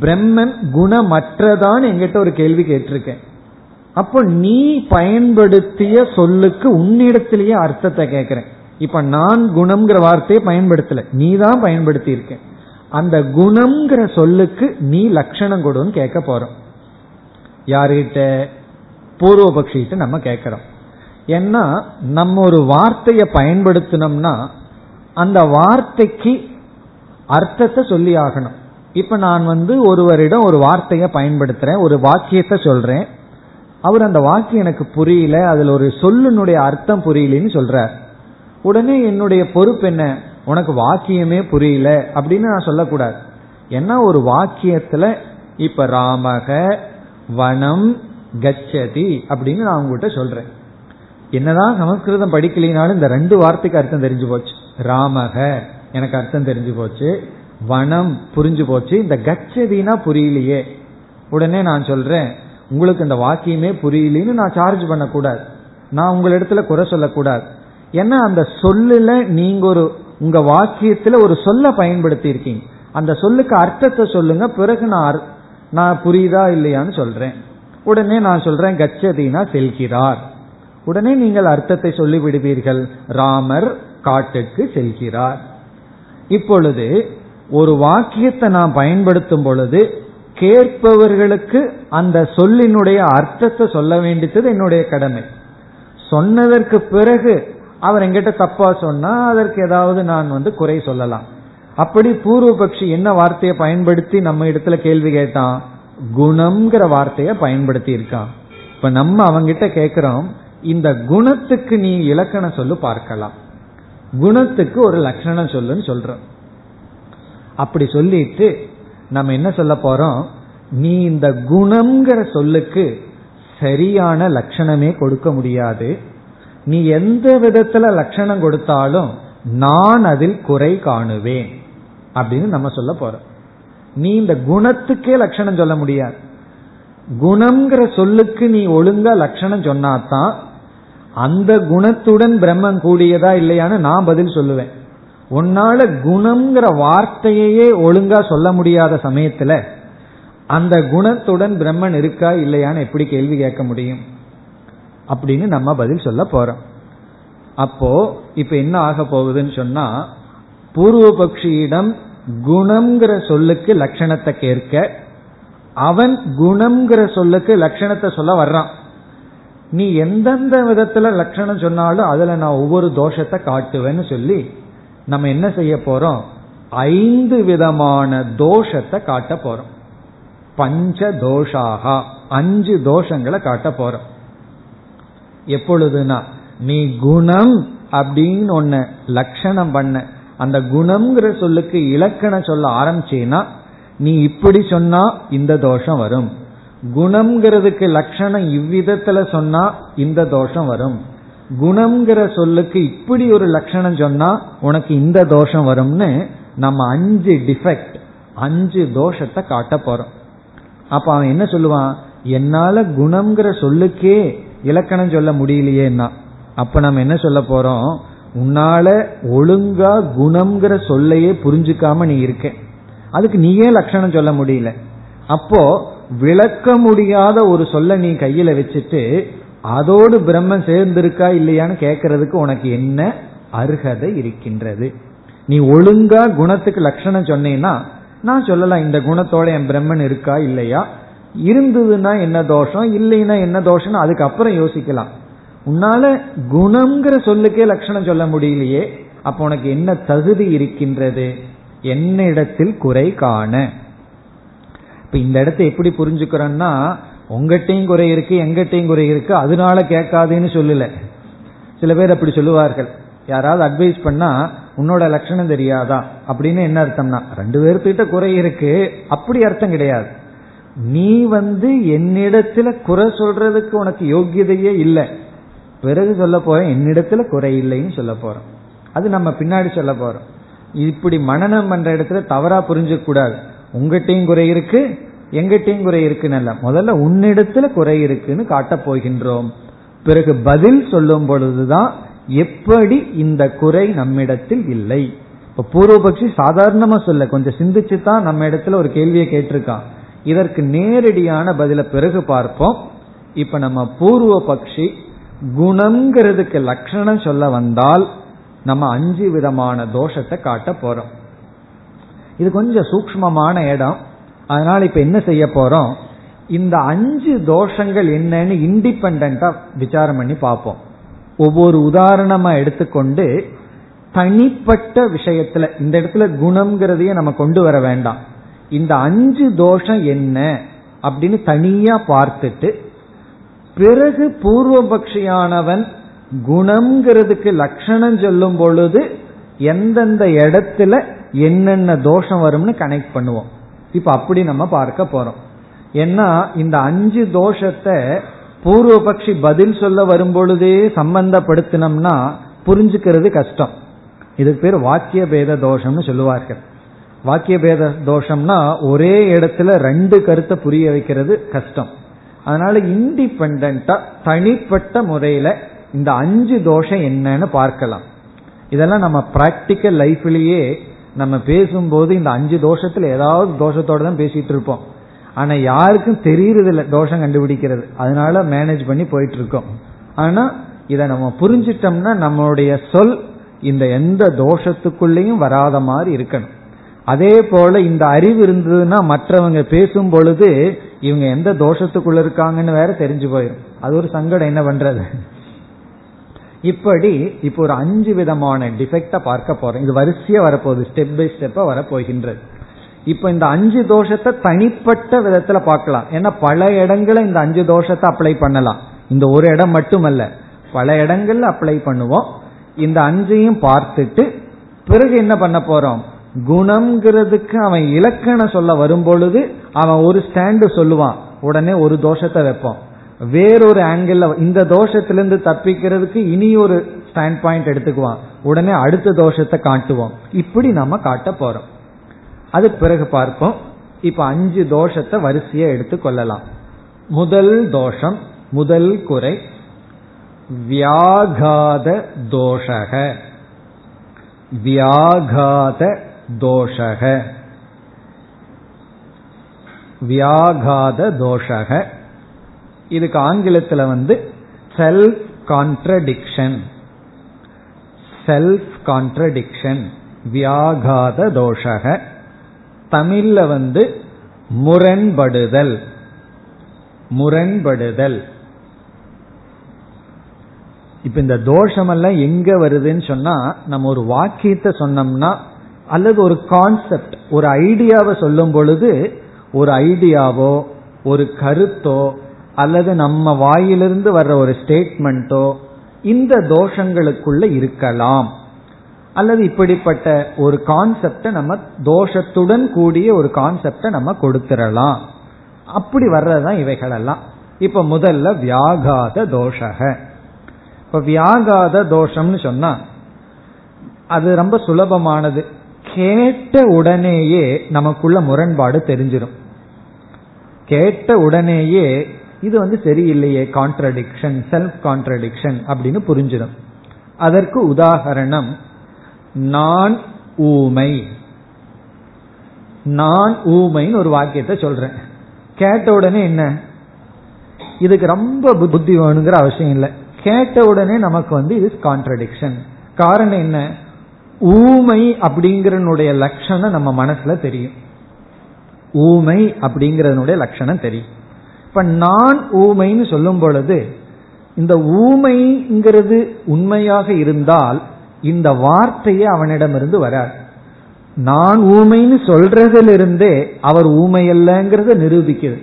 பிரம்மன் குணமற்றதான் எங்கிட்ட ஒரு கேள்வி கேட்டிருக்கேன். அப்போ நீ பயன்படுத்திய சொல்லுக்கு உன்னிடத்திலேயே அர்த்தத்தை கேட்கிறேன். இப்ப நான் குணம்ங்கிற வார்த்தையை பயன்படுத்தல. நீ தான் பயன்படுத்தி இருக்க அந்த குணம்ங்கிற சொல்லுக்கு நீ லட்சணம் கொடுன்னு கேட்க போறோம். யாருகிட்ட? பூர்வபக்ஷிகிட்ட நம்ம கேட்கிறோம். ஏன்னா நம்ம ஒரு வார்த்தையை பயன்படுத்தினோம்னா அந்த வார்த்தைக்கு அர்த்தத்தை சொல்லி ஆகணும். இப்ப நான் வந்து ஒருவரிடம் ஒரு வார்த்தையை பயன்படுத்துறேன் ஒரு வாக்கியத்தை சொல்றேன். அவர் அந்த வாக்கியம் எனக்கு புரியல அதுல ஒரு சொல்லுனுடைய அர்த்தம் புரியலன்னு சொல்றார். உடனே என்னுடைய பொறுப்பு என்ன? உனக்கு வாக்கியமே புரியல அப்படின்னு நான் சொல்லக்கூடாது. ஏன்னா ஒரு வாக்கியத்துல இப்ப ராமக வனம் கச்சதி அப்படின்னு நான் உங்ககிட்ட சொல்றேன். என்னதான் சமஸ்கிருதம் படிக்கலினாலும் இந்த ரெண்டு வார்த்தைக்கு அர்த்தம் தெரிஞ்சு போச்சு. ராமக எனக்கு அர்த்தம் தெரிஞ்சு போச்சு. வனம் புரிஞ்சு போச்சு. இந்த கச்சதினா புரியலையே. உடனே நான் சொல்றேன் உங்களுக்கு இந்த வாக்கியமே புரியலன்னு நான் சார்ஜ் பண்ணக்கூடாது. நான் உங்களிடத்துல குறை சொல்லக்கூடாது. ஏன்னா அந்த சொல்லுல நீங்க ஒரு உங்க வாக்கியத்துல ஒரு சொல்ல பயன்படுத்தி இருக்கீங்க அந்த சொல்லுக்கு அர்த்தத்தை சொல்லுங்க பிறகு நான் நான் புரியுதா இல்லையான்னு சொல்றேன். உடனே நான் சொல்றேன் கச்சதினா செல்கிறார். உடனே நீங்கள் அர்த்தத்தை சொல்லிவிடுவீர்கள். ராமர் காட்டுக்கு செல்கிறார். இப்பொழுது ஒரு வாக்கியத்தை நான் பயன்படுத்தும் பொழுது கேட்பவர்களுக்கு அந்த சொல்லினுடைய அர்த்தத்தை சொல்ல வேண்டியது என்னுடைய கடமை. சொன்னதற்கு பிறகு அவர் எங்கிட்ட தப்பா சொன்னா அதற்கு ஏதாவது நான் வந்து குறை சொல்லலாம். அப்படி பூர்வபக்ஷி என்ன வார்த்தையை பயன்படுத்தி நம்ம இடத்துல கேள்வி கேட்டான்? குணம்ங்கிற வார்த்தையை பயன்படுத்தி இருக்கான். இப்ப நம்ம அவங்கிட்ட கேட்கிறோம் இந்த குணத்துக்கு நீ இலக்கணம் சொல்லு பார்க்கலாம். குணத்துக்கு ஒரு லட்சணம் சொல்லுன்னு சொல்றோம். அப்படி சொல்லிட்டு நம்ம என்ன சொல்ல போறோம்? நீ இந்த குணம்ங்கிற சொல்லுக்கு சரியான லட்சணமே கொடுக்க முடியாது. நீ எந்த விதத்துல லட்சணம் கொடுத்தாலும் நான் அதில் குறை காணுவேன் அப்படின்னு நம்ம சொல்ல போறோம். நீ இந்த குணத்துக்கே லட்சணம் சொல்ல முடியாது. குணம்ங்கிற சொல்லுக்கு நீ ஒழுங்கா லட்சணம் சொன்னாதான் அந்த குணத்துடன் பிரம்மம் கூடியதா இல்லையான்னு நான் பதில் சொல்லுவேன். உன்னால குணம்ங்கிற வார்த்தையே ஒழுங்கா சொல்ல முடியாத சமயத்துல அந்த குணத்துடன் பிரம்மன் இருக்கா இல்லையான்னு எப்படி கேள்வி கேட்க முடியும்? அப்படின்னு நம்ம பதில் சொல்ல போறோம். அப்போ இப்ப என்ன ஆக போகுதுன்னு சொன்னா பூர்வபக்ஷியிடம் குணம்ங்கிற சொல்லுக்கு லட்சணத்தை கேட்க அவன் குணம்ங்கிற சொல்லுக்கு லட்சணத்தை சொல்ல வர்றான். நீ எந்தெந்த விதத்துல லட்சணம் சொன்னாலும் அதுல நான் ஒவ்வொரு தோஷத்தை காட்டுவேன்னு சொல்லி நம்ம என்ன செய்ய போறோம்? ஐந்து விதமான தோஷத்தை காட்ட போறோம். பஞ்ச தோஷாகா அஞ்சு தோஷங்களை காட்ட போறோம். எப்பொழுதுனா நீ குணம் அப்படின்னு ஒன்ன லட்சணம் பண்ண அந்த குணம்ங்கிற சொல்லுக்கு இலக்கணம் சொல்ல ஆரம்பிச்சேனா நீ இப்படி சொன்னா இந்த தோஷம் வரும். குணம்ங்கிறதுக்கு லட்சணம் இவ்விதத்துல சொன்னா இந்த தோஷம் வரும். குணம்ங்கிற சொல்லுக்கு இப்படி ஒரு லட்சணம் சொன்னா உனக்கு இந்த தோஷம் வரும்னு நம்ம அஞ்சு டிஃபெக்ட் அஞ்சு தோஷத்தை காட்ட போறோம். அப்ப அவன் என்ன சொல்லுவான்? என்னால குணம்ங்கிற சொல்லுக்கே இலக்கணம் சொல்ல முடியலையேன்னா. அப்ப நம்ம என்ன சொல்ல போறோம்? உன்னால ஒழுங்கா குணம்ங்கிற சொல்லையே புரிஞ்சுக்காம நீ இருக்க. அதுக்கு நீயே லட்சணம் சொல்ல முடியல. அப்போ விளக்க முடியாத ஒரு சொல்ல நீ கையில வச்சுட்டு அதோடு பிரம்மன் சேர்ந்திருக்கா இல்லையான்னு கேட்கறதுக்கு உனக்கு என்ன அருகதை இருக்கின்றது? நீ ஒழுங்கா குணத்துக்கு லட்சணம் சொன்னேன்னா நான் சொல்லலாம் இந்த குணத்தோட என் பிரம்மன் இருக்கா இல்லையா? இருந்ததுன்னா என்ன தோஷம்? இல்லைன்னா என்ன தோஷம்னு அதுக்கப்புறம் யோசிக்கலாம். உன்னால குணம்ங்கிற சொல்லுக்கே லட்சணம் சொல்ல முடியலையே அப்ப உனக்கு என்ன தகுதி இருக்கின்றது? என்ன இடத்தில் குறை காண. இப்ப இந்த இடத்தை எப்படி புரிஞ்சுக்கிறோம்னா உங்ககிட்டையும் குறை இருக்கு எங்கிட்டையும் குறை இருக்கு அதனால கேட்காதுன்னு சொல்லல. சில பேர் அப்படி சொல்லுவார்கள். யாராவது அட்வைஸ் பண்ணா உன்னோட லட்சணம் தெரியாதா? அப்படின்னு என்ன அர்த்தம்னா ரெண்டு பேர்த்துக்கிட்ட குறை இருக்கு அப்படி அர்த்தம் கிடையாது. நீ வந்து என்னிடத்துல குறை சொல்றதுக்கு உனக்கு யோகியதையே இல்லை. பிறகு சொல்ல போறேன் என்னிடத்துல குறை இல்லைன்னு சொல்ல போறோம். அது நம்ம பின்னாடி சொல்ல போறோம். இப்படி மனநம் பண்ற இடத்துல தவறா புரிஞ்சக்கூடாது கூடாது குறை இருக்கு எங்கிட்டையும் குறை இருக்குன்னு முதல்ல உன்னிடத்துல குறை இருக்குன்னு காட்டப் போகின்றோம். பிறகு பதில் சொல்லும் பொழுதுதான் எப்படி இந்த குறை நம்மிடத்தில் இல்லை. இப்ப பூர்வபக்ஷி சாதாரணமா சொல்ல கொஞ்சம் சிந்திச்சு தான் நம்ம இடத்துல ஒரு கேள்வியை கேட்டிருக்கான். இதற்கு நேரடியான பதில பிறகு பார்ப்போம். இப்ப நம்ம பூர்வ பக்ஷி குணம்ங்கிறதுக்கு லட்சணம் சொல்ல வந்தால் நம்ம அஞ்சு விதமான தோஷத்தை காட்ட போறோம். இது கொஞ்சம் சூக்மமான இடம். அதனால இப்ப என்ன செய்ய போறோம்? இந்த அஞ்சு தோஷங்கள் என்னன்னு இண்டிபெண்டா விசாரம் பண்ணி பார்ப்போம். ஒவ்வொரு உதாரணமா எடுத்துக்கொண்டு தனிப்பட்ட விஷயத்துல இந்த இடத்துல குணம்ங்கிறதையே நம்ம கொண்டு வர வேண்டாம். இந்த அஞ்சு தோஷம் என்ன அப்படின்னு தனியா பார்த்துட்டு பிறகு பூர்வபக்ஷியானவன் குணம்ங்கிறதுக்கு லட்சணம் சொல்லும் பொழுது எந்தெந்த இடத்துல என்னென்ன தோஷம் வரும்னு கனெக்ட் பண்ணுவோம். இப்ப அப்படி நம்ம பார்க்க போறோம். ஏன்னா இந்த அஞ்சு தோஷத்தை பூர்வபக்ஷி பதில் சொல்ல வரும்பொழுதே சம்பந்தப்படுத்தினோம்னா புரிஞ்சுக்கிறது கஷ்டம். இதுக்கு பேர் வாக்கிய பேத தோஷம்னு சொல்லுவார்கள். வாக்கிய பேத தோஷம்னா ஒரே இடத்துல ரெண்டு கருத்தை புரிய வைக்கிறது கஷ்டம். அதனால இண்டிபெண்டா தனிப்பட்ட முறையில இந்த அஞ்சு தோஷம் என்னன்னு பார்க்கலாம். இதெல்லாம் நம்ம பிராக்டிக்கல் லைஃப்லயே நம்ம பேசும்போது இந்த அஞ்சு தோஷத்துல ஏதாவது தோஷத்தோட தான் பேசிட்டு இருப்போம். ஆனா யாருக்கும் தெரியறது இல்லை தோஷம் கண்டுபிடிக்கிறது. அதனால மேனேஜ் பண்ணி போயிட்டு இருக்கோம் ஆனா இதை நம்ம புரிஞ்சிட்டோம்னா நம்மளுடைய சொல் இந்த எந்த தோஷத்துக்குள்ளேயும் வராத மாதிரி இருக்கணும். அதே போல இந்த அறிவு இருந்ததுன்னா மற்றவங்க பேசும் பொழுது இவங்க எந்த தோஷத்துக்குள்ள இருக்காங்கன்னு வேற தெரிஞ்சு போயிடும் அது ஒரு சங்கடம். என்ன பண்றது? இப்படி இப்போ ஒரு அஞ்சு விதமான டிஃபெக்ட பார்க்க போறோம். இது வரிசையா வரப்போகுது ஸ்டெப் பை ஸ்டெப்பா வரப்போகின்றது. இப்ப இந்த அஞ்சு தோஷத்தை தனிப்பட்ட விதத்துல பார்க்கலாம். ஏன்னா பல இடங்களை இந்த அஞ்சு தோஷத்தை அப்ளை பண்ணலாம். இந்த ஒரு இடம் மட்டுமல்ல. பல இடங்கள்ல அப்ளை பண்ணுவோம். இந்த அஞ்சையும் பார்த்துட்டு பிறகு என்ன பண்ண போறோம்? குணம்ங்கிறதுக்கு அவன் இலக்கணம் சொல்ல வரும் பொழுது அவன் ஒரு ஸ்டாண்டு சொல்லுவான். உடனே ஒரு தோஷத்தை வைப்போம். வேறொரு ஆங்கிள் இந்த தோஷத்திலிருந்து தப்பிக்கிறதுக்கு இனி ஒரு ஸ்டாண்ட் பாயிண்ட் எடுத்துக்குவான். உடனே அடுத்த தோஷத்தை காட்டுவோம் இப்படி நம்ம காட்ட போறோம். அது பிறகு பார்ப்போம். இப்ப அஞ்சு தோஷத்தை வரிசையை எடுத்துக்கொள்ளலாம் முதல் தோஷம் முதல் குறை வியாகாத தோஷக. வியாகாத தோஷக. வியாகாத தோஷக. இதுக்கு ஆங்கிலத்தில் வந்து செல்ஃப் கான்ட்ரடிக்ஷன் செல்ஃப் கான்ட்ரடிக்ஷன் வியாகாத தோஷக. தமிழ்ல வந்து முரண்படுதல். முரண்படுதல். இப்ப இந்த தோஷமெல்லாம் எங்க வருதுன்னு சொன்னா நம்ம ஒரு வாக்கியத்தை சொன்னோம்னா அல்லது ஒரு கான்செப்ட் ஒரு ஐடியாவை சொல்லும் பொழுது ஒரு ஐடியாவோ ஒரு கருத்தோ அல்லது நம்ம வாயிலிருந்து வர்ற ஒரு ஸ்டேட்மெண்ட்டோ இந்த தோஷங்களுக்குள்ள இருக்கலாம். அல்லது இப்படிப்பட்ட ஒரு கான்செப்டை நம்ம தோஷத்துடன் கூடிய ஒரு கான்செப்டை நம்ம கொடுத்துடலாம் அப்படி வர்றதுதான் இவைகளெல்லாம். இப்ப முதல்ல வியாகாத தோஷக. இப்ப வியாகாத தோஷம்னு சொன்னா அது ரொம்ப சுலபமானது. கேட்ட உடனேயே நமக்குள்ள முரண்பாடு தெரிஞ்சிடும் கேட்ட உடனேயே இது வந்து சரியில்லையே கான்ட்ரடிக்ஷன் செல்ஃப் கான்ட்ரடிக்ஷன் அப்படின்னு புரிஞ்சிடும். அதற்கு உதாகரணம் நான் ஊமை. நான் ஊமைன்னு ஒரு வாக்கியத்தை சொல்றேன். கேட்ட உடனே என்ன? இதுக்கு ரொம்ப புத்தி வேணுங்கிற அவசியம் இல்லை. கேட்ட உடனே நமக்கு வந்து இது கான்ட்ரடிக்ஷன் காரணம் என்ன? ஊமை அப்படிங்கறனுடைய லட்சணம் நம்ம மனசுல தெரியும். ஊமை அப்படிங்கறதனுடைய லட்சணம் தெரியும். இப்ப நான் ஊமைன்னு சொல்லும் பொழுது இந்த ஊமைங்கிறது உண்மையாக இருந்தால் இந்த வார்த்தையே அவனிடமிருந்து வராது. நான் ஊமைன்னு சொல்றதிலிருந்தே அவர் ஊமை அல்லங்கிறத நிரூபிக்குது.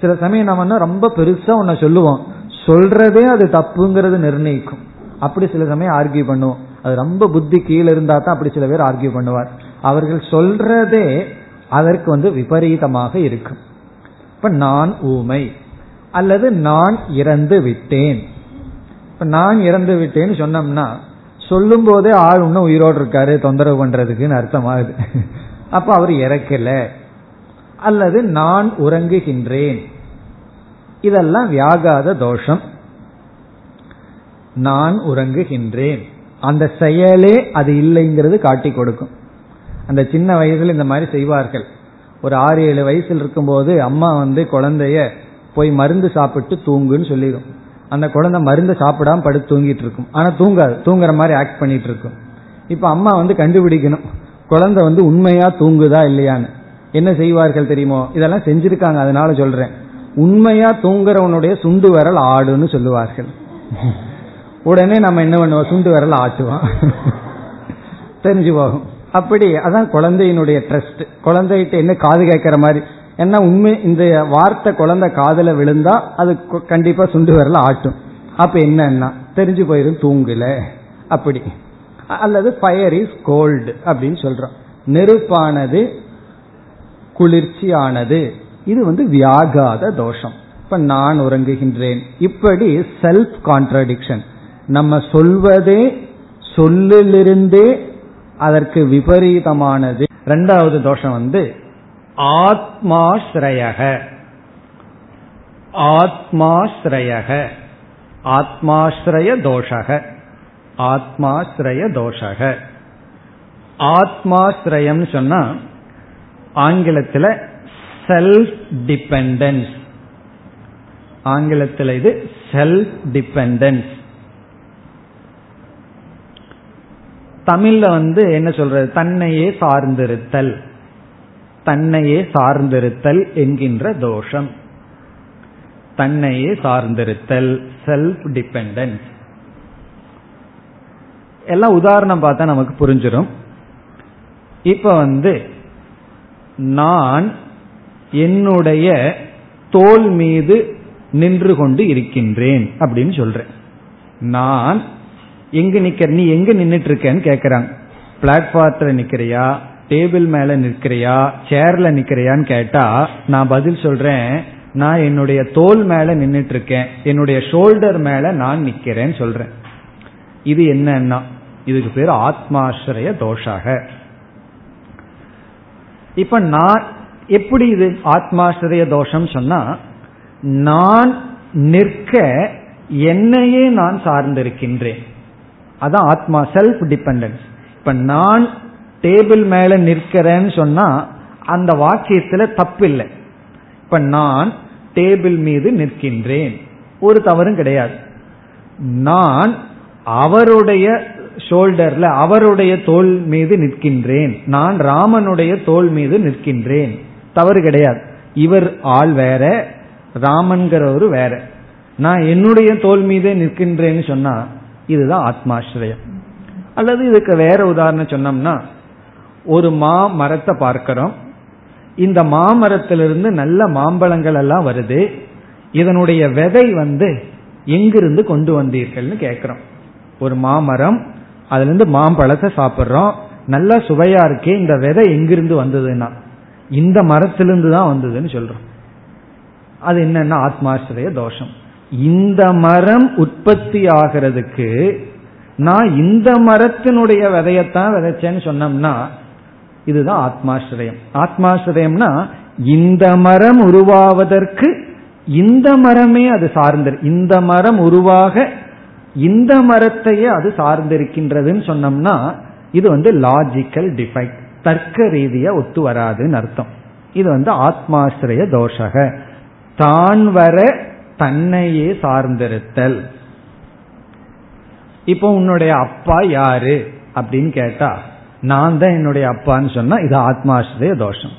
சில சமயம் நம்ம ரொம்ப பெருசா உன்னை சொல்லுவோம். சொல்றதே அது தப்புங்கிறது நிர்ணயிக்கும். அப்படி சில சமயம் ஆர்கியூ பண்ணுவோம். அது ரொம்ப புத்தி கீழே இருந்தா தான் அப்படி சில பேர் ஆர்கியூ பண்ணுவார். அவர்கள் சொல்றதே அதற்கு வந்து விபரீதமாக இருக்கும். இப்ப நான் ஊமை. அல்லது நான் இறந்து விட்டேன். இப்ப நான் இறந்து விட்டேன்னு சொன்னோம்னா சொல்லும் போதே ஆள் இன்னும் உயிரோடு இருக்காரு தொந்தரவு பண்றதுக்குன்னு அர்த்தமாகுது. அப்ப அவர் இறக்கல. அல்லது நான் உறங்குகின்றேன். இதெல்லாம் வியாகாத தோஷம். நான் உறங்குகின்றேன். அந்த செயலே அது இல்லைங்கிறது காட்டி கொடுக்கும். அந்த சின்ன வயசுல இந்த மாதிரி செய்வார்கள். ஒரு ஆறு ஏழு வயசில் இருக்கும்போது அம்மா வந்து குழந்தைய போய் மருந்து சாப்பிட்டு தூங்குன்னு சொல்லிடும். அந்த குழந்தை மருந்து சாப்பிடாம படுத்து தூங்கிட்டு இருக்கும். ஆனா தூங்காது. தூங்குற மாதிரி ஆக்ட் பண்ணிட்டு இருக்கும். இப்ப அம்மா வந்து கண்டுபிடிக்கணும். குழந்தை வந்து உண்மையா தூங்குதா இல்லையான்னு. என்ன செய்வார்கள் தெரியுமோ? இதெல்லாம் செஞ்சிருக்காங்க. அதனால சொல்றேன். உண்மையா தூங்குறவனுடைய சுண்டு விரல் ஆடுன்னு சொல்லுவார்கள். உடனே நம்ம என்ன பண்ணுவோம்? சுண்டு விரல் ஆட்டுவோம். தெரிஞ்சு போகும். அப்படி அதான் குழந்தையினுடைய ட்ரஸ்ட் குழந்தைகிட்ட என்ன காது கேட்கிற மாதிரி. ஏன்னா உண்மை இந்த வார்த்தை குழந்தை காதல விழுந்தா அது கண்டிப்பா சுண்டு வரல ஆட்டும். அப்ப என்னன்னா தெரிஞ்சு போயிரும் தூங்குல. அப்படி. அல்லது ஃபயர் இஸ் கோல்டு அப்படின்னு சொல்றோம். நெருப்பானது குளிர்ச்சியானது. இது வந்து வியாகாத தோஷம். இப்ப நான் உறங்குகின்றேன். இப்படி செல்ஃப் கான்ட்ரடிக்ஷன் நம்ம சொல்வதே சொல்லிலிருந்தே அதற்கு விபரீதமானது. ரெண்டாவது தோஷம் வந்து ஆத்மாஸ்ரயக. ஆத்மாஸ்ரயக. ஆத்மாஸ்ரய தோஷக ஆத்மாஸ்ரய தோஷக ஆத்மாஸ்ரயம் சொன்னா ஆங்கிலத்தில் செல்ஃப் டிபெண்டன்ஸ் ஆங்கிலத்தில் இது செல்ஃப் டிபெண்டன்ஸ் தமிழ்ல வந்து என்ன சொல்றது? தன்னையே சார்ந்திருத்தல். தன்னையே சார்ந்திருத்தல் என்கின்ற தோஷம். தன்னையே சார்ந்திருத்தல் செல்ஃப் டிபெண்டன்ஸ் எல்லாம் உதாரணம் பார்த்தா நமக்கு புரிஞ்சிடும் இப்ப வந்து நான் என்னுடைய தோல் மீது நின்று கொண்டு இருக்கின்றேன் அப்படின்னு சொல்றேன். நான் எங்க நிக்கிற நீ எங்க நின்றுட்டு இருக்கேன்னு கேக்குறாங்க. பிளாட்ஃபார்ம்ல நிக்கிறியா? டேபிள் மேல நிற்கிறியா? சேர்ல நிக்கிறியான்னு கேட்டா நான் பதில் சொல்றேன். நான் என்னுடைய தோல் மேல நின்றுட்டு இருக்கேன் என்னுடைய ஷோல்டர் மேல நான் நிக்கிறேன்னு சொல்றேன். இது என்னன்னா இதுக்கு பேர் ஆத்மாசிரய தோஷாக. இப்ப நான் எப்படி இது ஆத்மாசிரிய தோஷம் சொன்னா நான் நிற்க என்னையே நான் சார்ந்திருக்கின்றேன். அதான் ஆத்மா செல்ஃப் டிபெண்டன்ஸ் இப்ப நான் டேபிள் மேல நிற்கிறேன்னு சொன்னா அந்த வாக்கியத்துல தப்பு இல்லை இப்ப நான் டேபிள் மீது நிற்கின்றேன். ஒரு தவறும் கிடையாது. நான் அவருடைய ஷோல்டர்ல அவருடைய தோல் மீது நிற்கின்றேன். நான் ராமனுடைய தோல் மீது நிற்கின்றேன். தவறு கிடையாது. இவர் ஆள் வேற ராமன்கிறவரு வேற. நான் என்னுடைய தோல் மீதே நிற்கின்றேன்னு சொன்னா இதுதான் ஆத்மாசிரயம் அல்லது இதுக்கு வேற உதாரணம் சொன்னோம்னா ஒரு மா மரத்தை பார்க்கிறோம். இந்த மாமரத்திலிருந்து நல்ல மாம்பழங்கள் எல்லாம் வருது. இதனுடைய விதை வந்து எங்கிருந்து கொண்டு வந்தீர்கள்னு கேட்கிறோம். ஒரு மாமரம் அதுல இருந்து மாம்பழத்தை சாப்பிட்றோம். நல்லா சுவையா இருக்கே இந்த விதை எங்கிருந்து வந்ததுன்னா இந்த மரத்திலிருந்து தான் வந்ததுன்னு சொல்றோம். அது என்னன்னா ஆத்மாசிரிய தோஷம். இந்த மரம் உற்பத்தி ஆகிறதுக்கு நான் இந்த மரத்தினுடைய விதையத்தான் விதைச்சேன்னு சொன்னோம்னா இதுதான் ஆத்மாசிரயம் ஆத்மாசிரயம்னா இந்த மரம் உருவாவதற்கு இந்த மரமே அது சார்ந்திரு இந்த மரம் உருவாக இந்த மரத்தையே அது சார்ந்திருக்கின்றதுன்னு சொன்னோம்னா இது வந்து லாஜிக்கல் டிஃபெக்ட் தர்க்க ரீதியா ஒத்து வராதுன்னு அர்த்தம். இது வந்து ஆத்மாசிரய தோஷக. தான் வர தன்னையே சார்ந்திருத்தல். இப்போ உன்னுடைய அப்பா யாரு? அப்படின்னு கேட்டா நான் தான் என்னுடைய அப்பான்னு சொன்னா இது ஆத்மாசிரிய தோஷம்.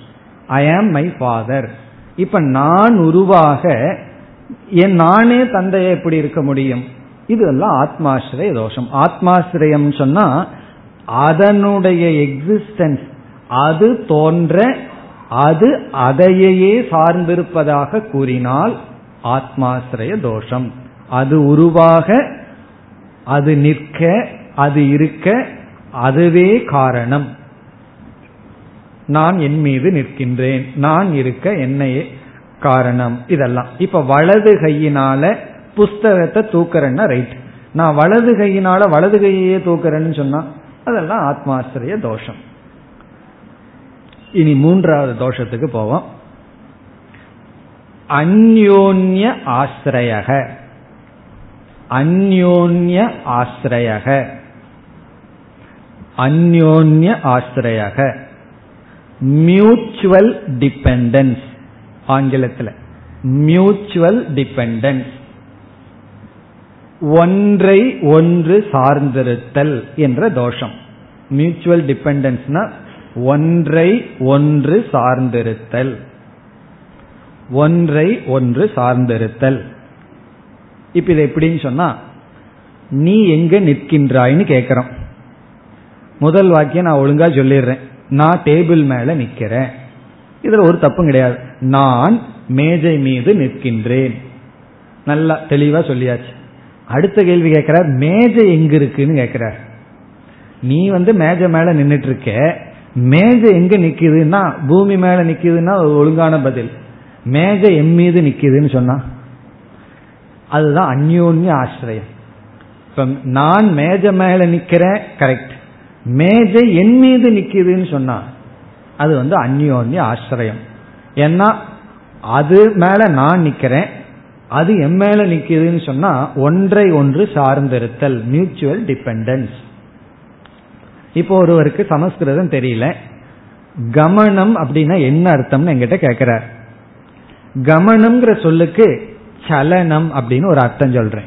ஐ ஆம் மை ஃபாதர் இப்ப நான் உருவாக என் நானே தந்தையை எப்படி இருக்க முடியும்? இதெல்லாம் ஆத்மாசிரிய தோஷம். ஆத்மாசிரியம் சொன்னா அதனுடைய எக்ஸிஸ்டன்ஸ் அது தோன்ற அது அதையே சார்ந்திருப்பதாக கூறினால் ஆத்மாசிரய தோஷம் அது உருவாக அது நிற்க அது இருக்க அதுவே காரணம். நான் என் மீது நிற்கின்றேன் நான் இருக்க என்னையே காரணம். இதெல்லாம். இப்ப வலது கையினால புஸ்தகத்தை தூக்குறேன்னா ரைட் நான் வலது கையினால வலது கையே தூக்குறேன்னு சொன்னா அதெல்லாம் ஆத்மாசிரிய தோஷம் இனி மூன்றாவது தோஷத்துக்கு போவோம். அந்யோன்ய ஆசிரயக. அந்யோன்ய ஆசிரயக. அந்யோன்ய ஆசிரயக. Mutual dependence. ஆங்கிலத்தில். Mutual dependence. ஒன்றை ஒன்று சார்ந்திருத்தல் என்ற தோஷம். மியூச்சுவல் டிபெண்டன்ஸ்னா ஒன்றை ஒன்று சார்ந்திருத்தல். ஒன்றை ஒன்று சார்ந்திருத்தல் இப்ப இது எப்படின்னு சொன்னா நீ எங்க நிற்கின்றாய்ன்னு கேட்கிறோம். முதல் வாக்கியம் நான் ஒழுங்கா சொல்லிடுறேன். நான் டேபிள் மேல நிக்கிறேன் இதுல ஒரு தப்பும் கிடையாது. நான் மேஜை மீது நிற்கின்றேன். நல்லா தெளிவா சொல்லியாச்சு. அடுத்த கேள்வி கேட்கிறார் மேஜை எங்க இருக்குன்னு கேட்கிறார். நீ வந்து மேஜை மேல நின்றுட்டு இருக்க. மேஜை எங்க நிக்குதுன்னா பூமி மேல நிக்குதுன்னா ஒழுங்கான பதில். மேஜை எம் மீது நிக்குதுன்னு சொன்னா அதுதான் அந்யோன்ய ஆசிரியம். இப்ப நான் மேஜை மேல நிக்கிறேன் கரெக்ட் மேஜை என் மீது நிக்குதுன்னு சொன்னா அது வந்து அந்யோன்ய ஆசிரியம். ஏன்னா அது மேல நான் நிக்கிறேன் அது என் மேல நிக்குதுன்னு சொன்னா ஒன்றை ஒன்று சார்ந்திருத்தல் மியூச்சுவல் டிபெண்டன்ஸ் இப்போ ஒருவருக்கு சமஸ்கிருதம் தெரியல. கமனம் அப்படின்னா என்ன அர்த்தம்னு என்கிட்ட கேட்கிறார் கமனம்ங்கிற சொல்லுக்கு சலனம் அப்படின்னு ஒரு அர்த்தம் சொல்றேன்.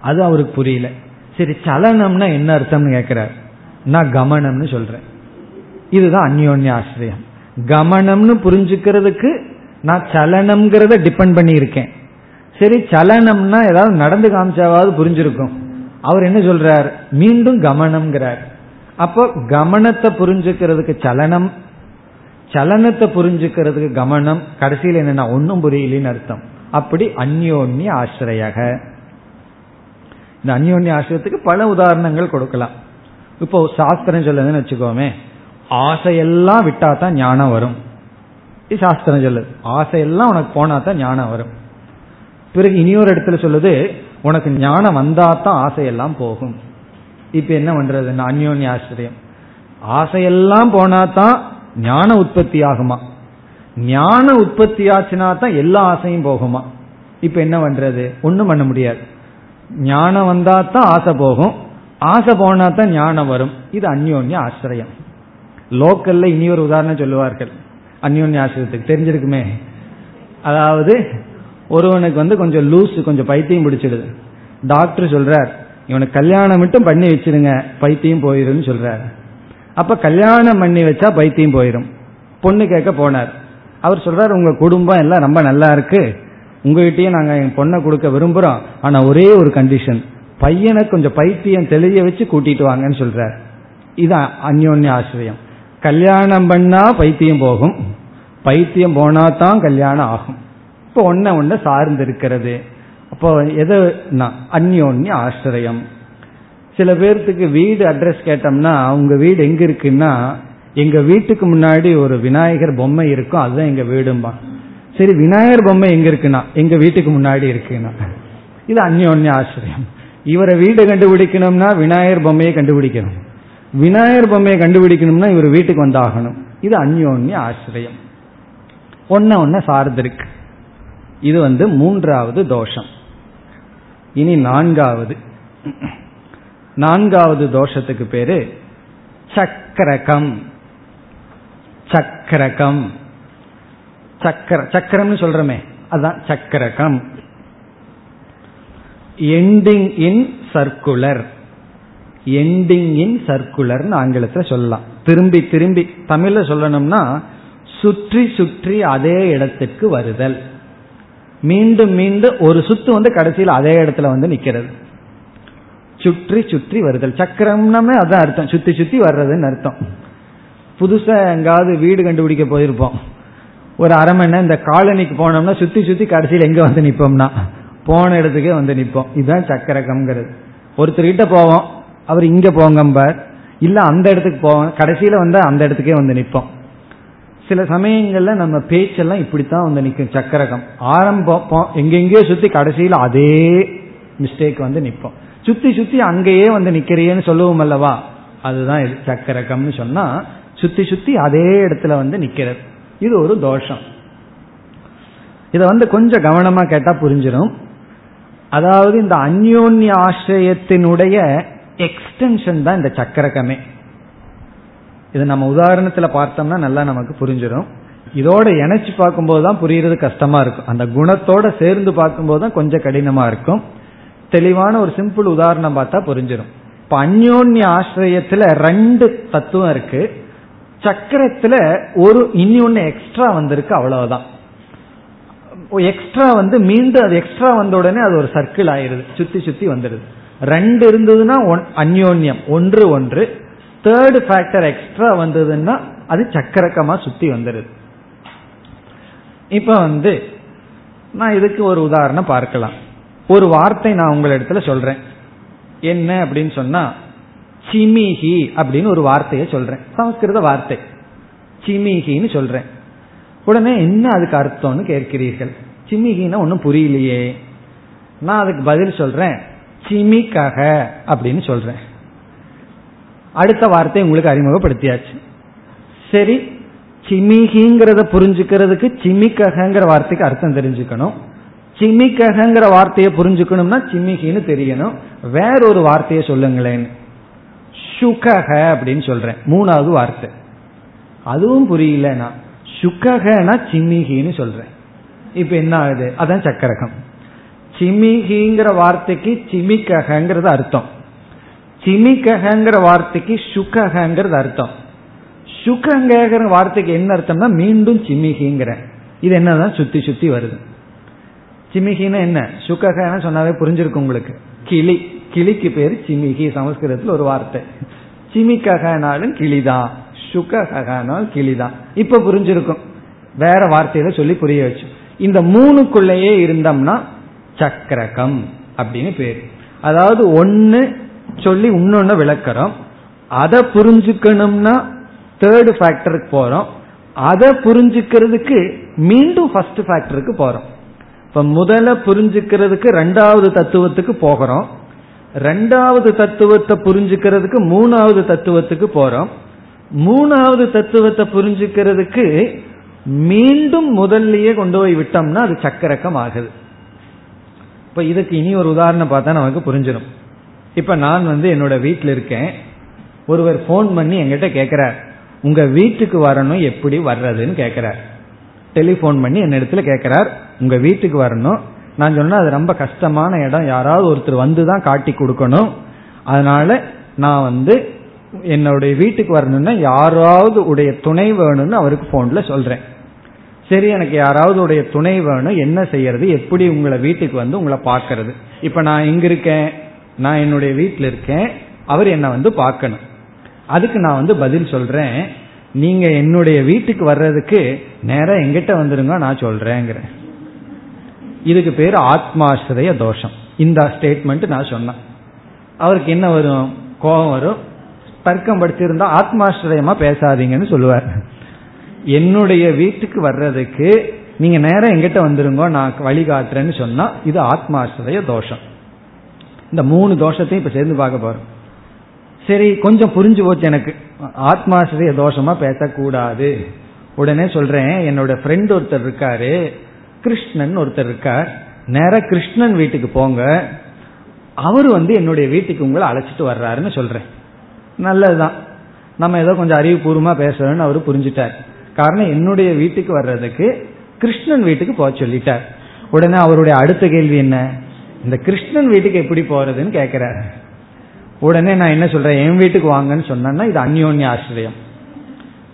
அது அவருக்கு புரியல. சரி சலனம்னா என்ன அர்த்தம்னு கேட்கிறார் நான் கமனம்னு சொல்றேன். இதுதான் அந்யோன்ய ஆசிரியம். கமனம்னு புரிஞ்சுக்கிறதுக்கு நான் சலனம்ங்கிறத டிபெண்ட் பண்ணி இருக்கேன் சரி சலனம்னா ஏதாவது நடந்து காமிச்சாவது புரிஞ்சிருக்கும். அவர் என்ன சொல்றார்? மீண்டும் கமனம்ங்கிறார். அப்போ கமனத்தை புரிஞ்சுக்கிறதுக்கு சலனம் சலனத்தை புரிஞ்சுக்கிறதுக்கு கவனம் கடைசியில் என்னன்னா ஒன்னும் புரியலன்னு அர்த்தம். அப்படி அந்யோன்ய ஆசிரியக. இந்த அந்யோன்ய ஆசிரியத்துக்கு பல உதாரணங்கள் கொடுக்கலாம். இப்போ சாஸ்திரம் சொல்லுதுன்னு வச்சுக்கோமே ஆசையெல்லாம் விட்டா தான் ஞானம் வரும். சாஸ்திரம் சொல்லுது. ஆசையெல்லாம் உனக்கு போனா தான் ஞானம் வரும். பிறகு இனியொரு இடத்துல சொல்லுது உனக்கு ஞானம் வந்தா தான் ஆசையெல்லாம் போகும். இப்ப என்ன பண்றது? அந்யோன்ய ஆசிரியம். ஆசையெல்லாம் போனா தான் ஞான உற்பத்தி ஆகுமா ஞான உற்பத்தி ஆச்சுனா தான் எல்லா ஆசையும் போகுமா? இப்ப என்ன பண்றது? ஒன்றும் பண்ண முடியாது. ஞானம் வந்தா தான் ஆசை போகும். ஆசை போனா தான் ஞானம் வரும். இது அந்யோன்ய ஆசிரியம். லோக்கல்ல இனி ஒரு உதாரணம் சொல்லுவார்கள். அந்யோன்ய ஆசிரியத்துக்கு. தெரிஞ்சிருக்குமே? அதாவது ஒருவனுக்கு வந்து கொஞ்சம் லூஸ் கொஞ்சம் பைத்தியம் பிடிச்சிடுது. டாக்டர் சொல்றார் இவனுக்கு கல்யாணம் மட்டும் பண்ணி வச்சிருங்க. பைத்தியம் போயிருன்னு சொல்றாரு. அப்ப கல்யாணம் பண்ணி வச்சா பைத்தியம் போயிடும் பொண்ணு கேட்க போனார். அவர் சொல்றாரு உங்க குடும்பம் எல்லாம் ரொம்ப நல்லா இருக்கு. உங்ககிட்டயே நாங்க என் பொண்ணை கொடுக்க விரும்புறோம். ஆனா ஒரே ஒரு கண்டிஷன் பையனை கொஞ்சம் பைத்தியம் தெளிய வச்சு கூட்டிட்டு வாங்கன்னு சொல்றார். இது அந்யோன்ய ஆசிரியம். கல்யாணம் பண்ணா பைத்தியம் போகும். பைத்தியம் போனா தான் கல்யாணம் ஆகும். இப்போ ஒன்ன ஒன்ன சார்ந்து இருக்கிறது. அப்போ எது அந்யோன்ய ஆசிரியம். சில பேர்த்துக்கு வீடு அட்ரஸ் கேட்டோம்னா உங்க வீடு எங்க இருக்குன்னா எங்க வீட்டுக்கு முன்னாடி ஒரு விநாயகர் பொம்மை இருக்கும் அதுதான் எங்க வீடும்பா. சரி விநாயகர் பொம்மை எங்க இருக்குன்னா எங்க வீட்டுக்கு முன்னாடி இருக்குன்னா. இது அந்யோன்ய ஆச்சரியம் இவரை வீடு கண்டுபிடிக்கணும்னா விநாயகர் பொம்மையை கண்டுபிடிக்கணும். விநாயகர் பொம்மையை கண்டுபிடிக்கணும்னா இவர் வீட்டுக்கு வந்தாகணும். இது அந்யோன்ய ஆசிரியம். ஒன்ன ஒன்ன சார்ந்திருக்கு இது வந்து மூன்றாவது தோஷம். இனி நான்காவது. நான்காவது தோஷத்துக்கு பேரு சக்கரகம். சக்கரகம். சக்கர சக்கரம்னு சொல்றமே அதான் சக்கரகம். Ending in circular ending in சர்க்குலர்னு ஆங்கிலத்தில் சொல்லலாம். திரும்பி திரும்பி தமிழ்ல சொல்லணும்னா சுற்றி சுற்றி அதே இடத்துக்கு வருதல். மீண்டும் மீண்டும் ஒரு சுத்து வந்து கடைசியில் அதே இடத்துல வந்து நிக்கிறது. சுற்றி சுற்றி வருதல். சக்கரம்னாமே அதான் அர்த்தம். சுத்தி சுத்தி வர்றதுன்னு அர்த்தம். புதுசா எங்காவது வீடு கண்டுபிடிக்க போயிருப்போம். ஒரு அரை மணி நேரம் இந்த காலனிக்கு போனோம்னா சுத்தி சுத்தி கடைசியில் எங்க வந்து நிப்போம்னா? போன இடத்துக்கே வந்து நிப்போம். இதுதான் சக்கரகம்ங்கிறது. ஒருத்தர்கிட்ட போவோம். அவர் இங்க போங்கம்பார். இல்ல அந்த இடத்துக்கு போவோம். கடைசியில வந்து அந்த இடத்துக்கே வந்து நிப்போம். சில சமயங்கள்ல நம்ம பேச்செல்லாம் இப்படித்தான் வந்து நிற்கும் சக்கரகம். ஆரம்பம் எங்கெங்கேயோ சுத்தி கடைசியில் அதே மிஸ்டேக் வந்து நிற்போம் சுத்தி சுத்தி அங்கேயே வந்து நிக்கிறியேன்னு சொல்லுவோம் அல்லவா? அதுதான் இது சக்கரகம்னு சொன்னா சுத்தி சுத்தி அதே இடத்துல வந்து நிக்கிறது. இது ஒரு தோஷம். இதை வந்து கொஞ்சம் கவனமா கேட்டா புரிஞ்சிடும் அதாவது இந்த அந்யோன்ய ஆசிரியத்தினுடைய எக்ஸ்டென்ஷன் தான் இந்த சக்கரகமே. இது நம்ம உதாரணத்துல பார்த்தோம்னா நல்லா நமக்கு புரிஞ்சிடும் இதோட இணைச்சு பார்க்கும்போது தான் புரியறது கஷ்டமா இருக்கும். அந்த குணத்தோட சேர்ந்து பார்க்கும்போது தான் கொஞ்சம் கடினமா இருக்கும். தெளிவான ஒரு சிம்பிள் உதாரணம் பார்த்தா புரிஞ்சிடும் இப்ப அந்யோன்ய ஆசிரியத்துல ரெண்டு தத்துவம் இருக்கு. சக்கரத்துல ஒரு இனி ஒன்னு எக்ஸ்ட்ரா வந்திருக்கு அவ்வளவுதான். எக்ஸ்ட்ரா வந்து மீண்டும் அது எக்ஸ்ட்ரா வந்த உடனே அது ஒரு சர்க்கிள் ஆயிருது சுத்தி சுத்தி வந்துடுது. ரெண்டு இருந்ததுன்னா அந்யோன்யம். ஒன்று ஒன்று. தேர்டு ஃபேக்டர் எக்ஸ்ட்ரா வந்ததுன்னா அது சக்கரக்கமா சுத்தி வந்துடுது. இப்ப வந்து நான் இதுக்கு ஒரு உதாரணம் பார்க்கலாம். ஒரு வார்த்தை நான் உங்களிடத்துல சொல்றேன். என்ன அப்படின்னு சொன்னா சிமிஹி அப்படின்னு ஒரு வார்த்தையை சொல்றேன். சமஸ்கிருத வார்த்தை. சிமிஹின்னு சொல்றேன். உடனே என்ன அதுக்கு அர்த்தம்னு கேட்கிறீர்கள்? சிமிகின்னா ஒன்றும் புரியலையே. நான் அதுக்கு பதில் சொல்றேன். சிமிக்கக அப்படின்னு சொல்றேன். அடுத்த வார்த்தை உங்களுக்கு அறிமுகப்படுத்தியாச்சு. சரி சிமிகிங்கிறத புரிஞ்சுக்கிறதுக்கு சிமிக்ககங்கிற வார்த்தைக்கு அர்த்தம் தெரிஞ்சுக்கணும். சிமிக்ககங்கிற வார்த்தையை புரிஞ்சுக்கணும்னா சிமிகின்னு தெரியணும். வேற ஒரு வார்த்தையை சொல்லுங்களேன். சுகக அப்படின்னு சொல்றேன். மூணாவது வார்த்தை. அதுவும் புரியலனா? சுக்ககனா சிமிகின்னு சொல்றேன். இப்ப என்ன ஆகுது? அதான் சக்கரகம். சிமிகிங்கிற வார்த்தைக்கு சிமிக்ககங்கிறது அர்த்தம். சிமிக்ககங்கிற வார்த்தைக்கு சுக்ககங்கிறது அர்த்தம். சுகங்கிற வார்த்தைக்கு என்ன அர்த்தம்னா மீண்டும் சிமிகிங்கிற இது என்னதான் சுத்தி சுத்தி வருது. சிமிகின்னு என்ன? சுக்ககன்னு சொன்னாவே புரிஞ்சிருக்கும் உங்களுக்கு. கிளி. கிளிக்கு பேர் சிமிகி சமஸ்கிருதத்தில் ஒரு வார்த்தை. சிமிக்ககனாலும் கிளிதான் சுக்ககனால் கிளிதான் இப்ப புரிஞ்சிருக்கும். வேற வார்த்தையில சொல்லி புரிய வச்சு. இந்த மூணுக்குள்ளேயே இருந்தோம்னா சக்கரகம் அப்படின்னு பேர். அதாவது ஒன்னு சொல்லி இன்னொன்னு விளக்கிறோம். அதை புரிஞ்சுக்கணும்னா தேர்டு ஃபேக்டருக்கு போறோம். அதை புரிஞ்சுக்கிறதுக்கு மீண்டும் ஃபர்ஸ்ட் ஃபேக்டருக்கு போறோம். இப்ப முதல்ல புரிஞ்சுக்கிறதுக்கு ரெண்டாவது தத்துவத்துக்கு போகிறோம். ரெண்டாவது தத்துவத்தை புரிஞ்சுக்கிறதுக்கு மூணாவது தத்துவத்துக்கு போறோம். மூணாவது தத்துவத்தை புரிஞ்சுக்கிறதுக்கு மீண்டும் முதல்லயே கொண்டு போய் விட்டோம்னா அது சக்கரக்கம் ஆகுது. இப்ப இதுக்கு இனி ஒரு உதாரணம் பார்த்தா நமக்கு புரிஞ்சிடும். இப்ப நான் வந்து என்னோட வீட்டில் இருக்கேன். ஒருவர் போன் பண்ணி எங்கிட்ட கேட்கிறார் உங்க வீட்டுக்கு வரணும் எப்படி வர்றதுன்னு கேட்கிறார் டெலிபோன் பண்ணி என்ன இடத்துல கேட்கிறார் உங்க வீட்டுக்கு வரணும். நான் சொன்னா அது ரொம்ப கஷ்டமான இடம். யாராவது ஒருத்தர் வந்து தான் காட்டி கொடுக்கணும். அதனால நான் வந்து என்னுடைய வீட்டுக்கு வரணும்னா யாராவது உடைய துணை வேணும்னு அவருக்கு போன்ல சொல்றேன். சரி எனக்கு யாராவது உடைய துணை வேணும். என்ன செய்யறது? எப்படி உங்களை வீட்டுக்கு வந்து உங்களை பார்க்கறது? இப்ப நான் எங்க இருக்கேன். நான் என்னுடைய வீட்டில் இருக்கேன். அவர் என்ன வந்து பார்க்கணும். அதுக்கு நான் வந்து பதில் சொல்றேன். நீங்க என்னுடைய வீட்டுக்கு வர்றதுக்கு நேரம் எங்கிட்ட வந்துருங்க நான் சொல்றேங்கிறேன். இதுக்கு பேர் ஆத்மாசிரிய தோஷம். இந்த ஸ்டேட்மெண்ட் நான் சொன்னேன். அவருக்கு என்ன வரும்? கோபம் வரும். தர்க்கம் படுத்திருந்தா ஆத்மாசிரியமா பேசாதீங்கன்னு சொல்லுவார். என்னுடைய வீட்டுக்கு வர்றதுக்கு நீங்க நேரம் எங்கிட்ட வந்துருங்க நான் வழிகாட்டுறேன்னு சொன்னா இது ஆத்மாசிரிய தோஷம். இந்த மூணு தோஷத்தையும் இப்ப சேர்ந்து பார்க்க போறோம். சரி கொஞ்சம் புரிஞ்சு போச்சு எனக்கு. ஆத்மாசிரிய தோஷமா பேசக்கூடாது. உடனே சொல்றேன் என்னோட ஃப்ரெண்ட் ஒருத்தர் இருக்காரு. கிருஷ்ணன் ஒருத்தர் இருக்கார். நேர கிருஷ்ணன் வீட்டுக்கு போங்க. அவர் வந்து என்னுடைய வீட்டுக்கு உங்களை அழைச்சிட்டு வர்றாருன்னு சொல்றேன். நல்லதுதான். நம்ம ஏதோ கொஞ்சம் அறிவுபூர்வமா பேசுறோம்னு அவர் புரிஞ்சுட்டார். காரணம் என்னுடைய வீட்டுக்கு வர்றதுக்கு கிருஷ்ணன் வீட்டுக்கு போக சொல்லிட்டார். உடனே அவருடைய அடுத்த கேள்வி என்ன? இந்த கிருஷ்ணன் வீட்டுக்கு எப்படி போறதுன்னு கேட்கிறார் உடனே நான் என்ன சொல்றேன்? என் வீட்டுக்கு வாங்கன்னு சொன்னா இது அந்யோன்ய ஆசிரியம்.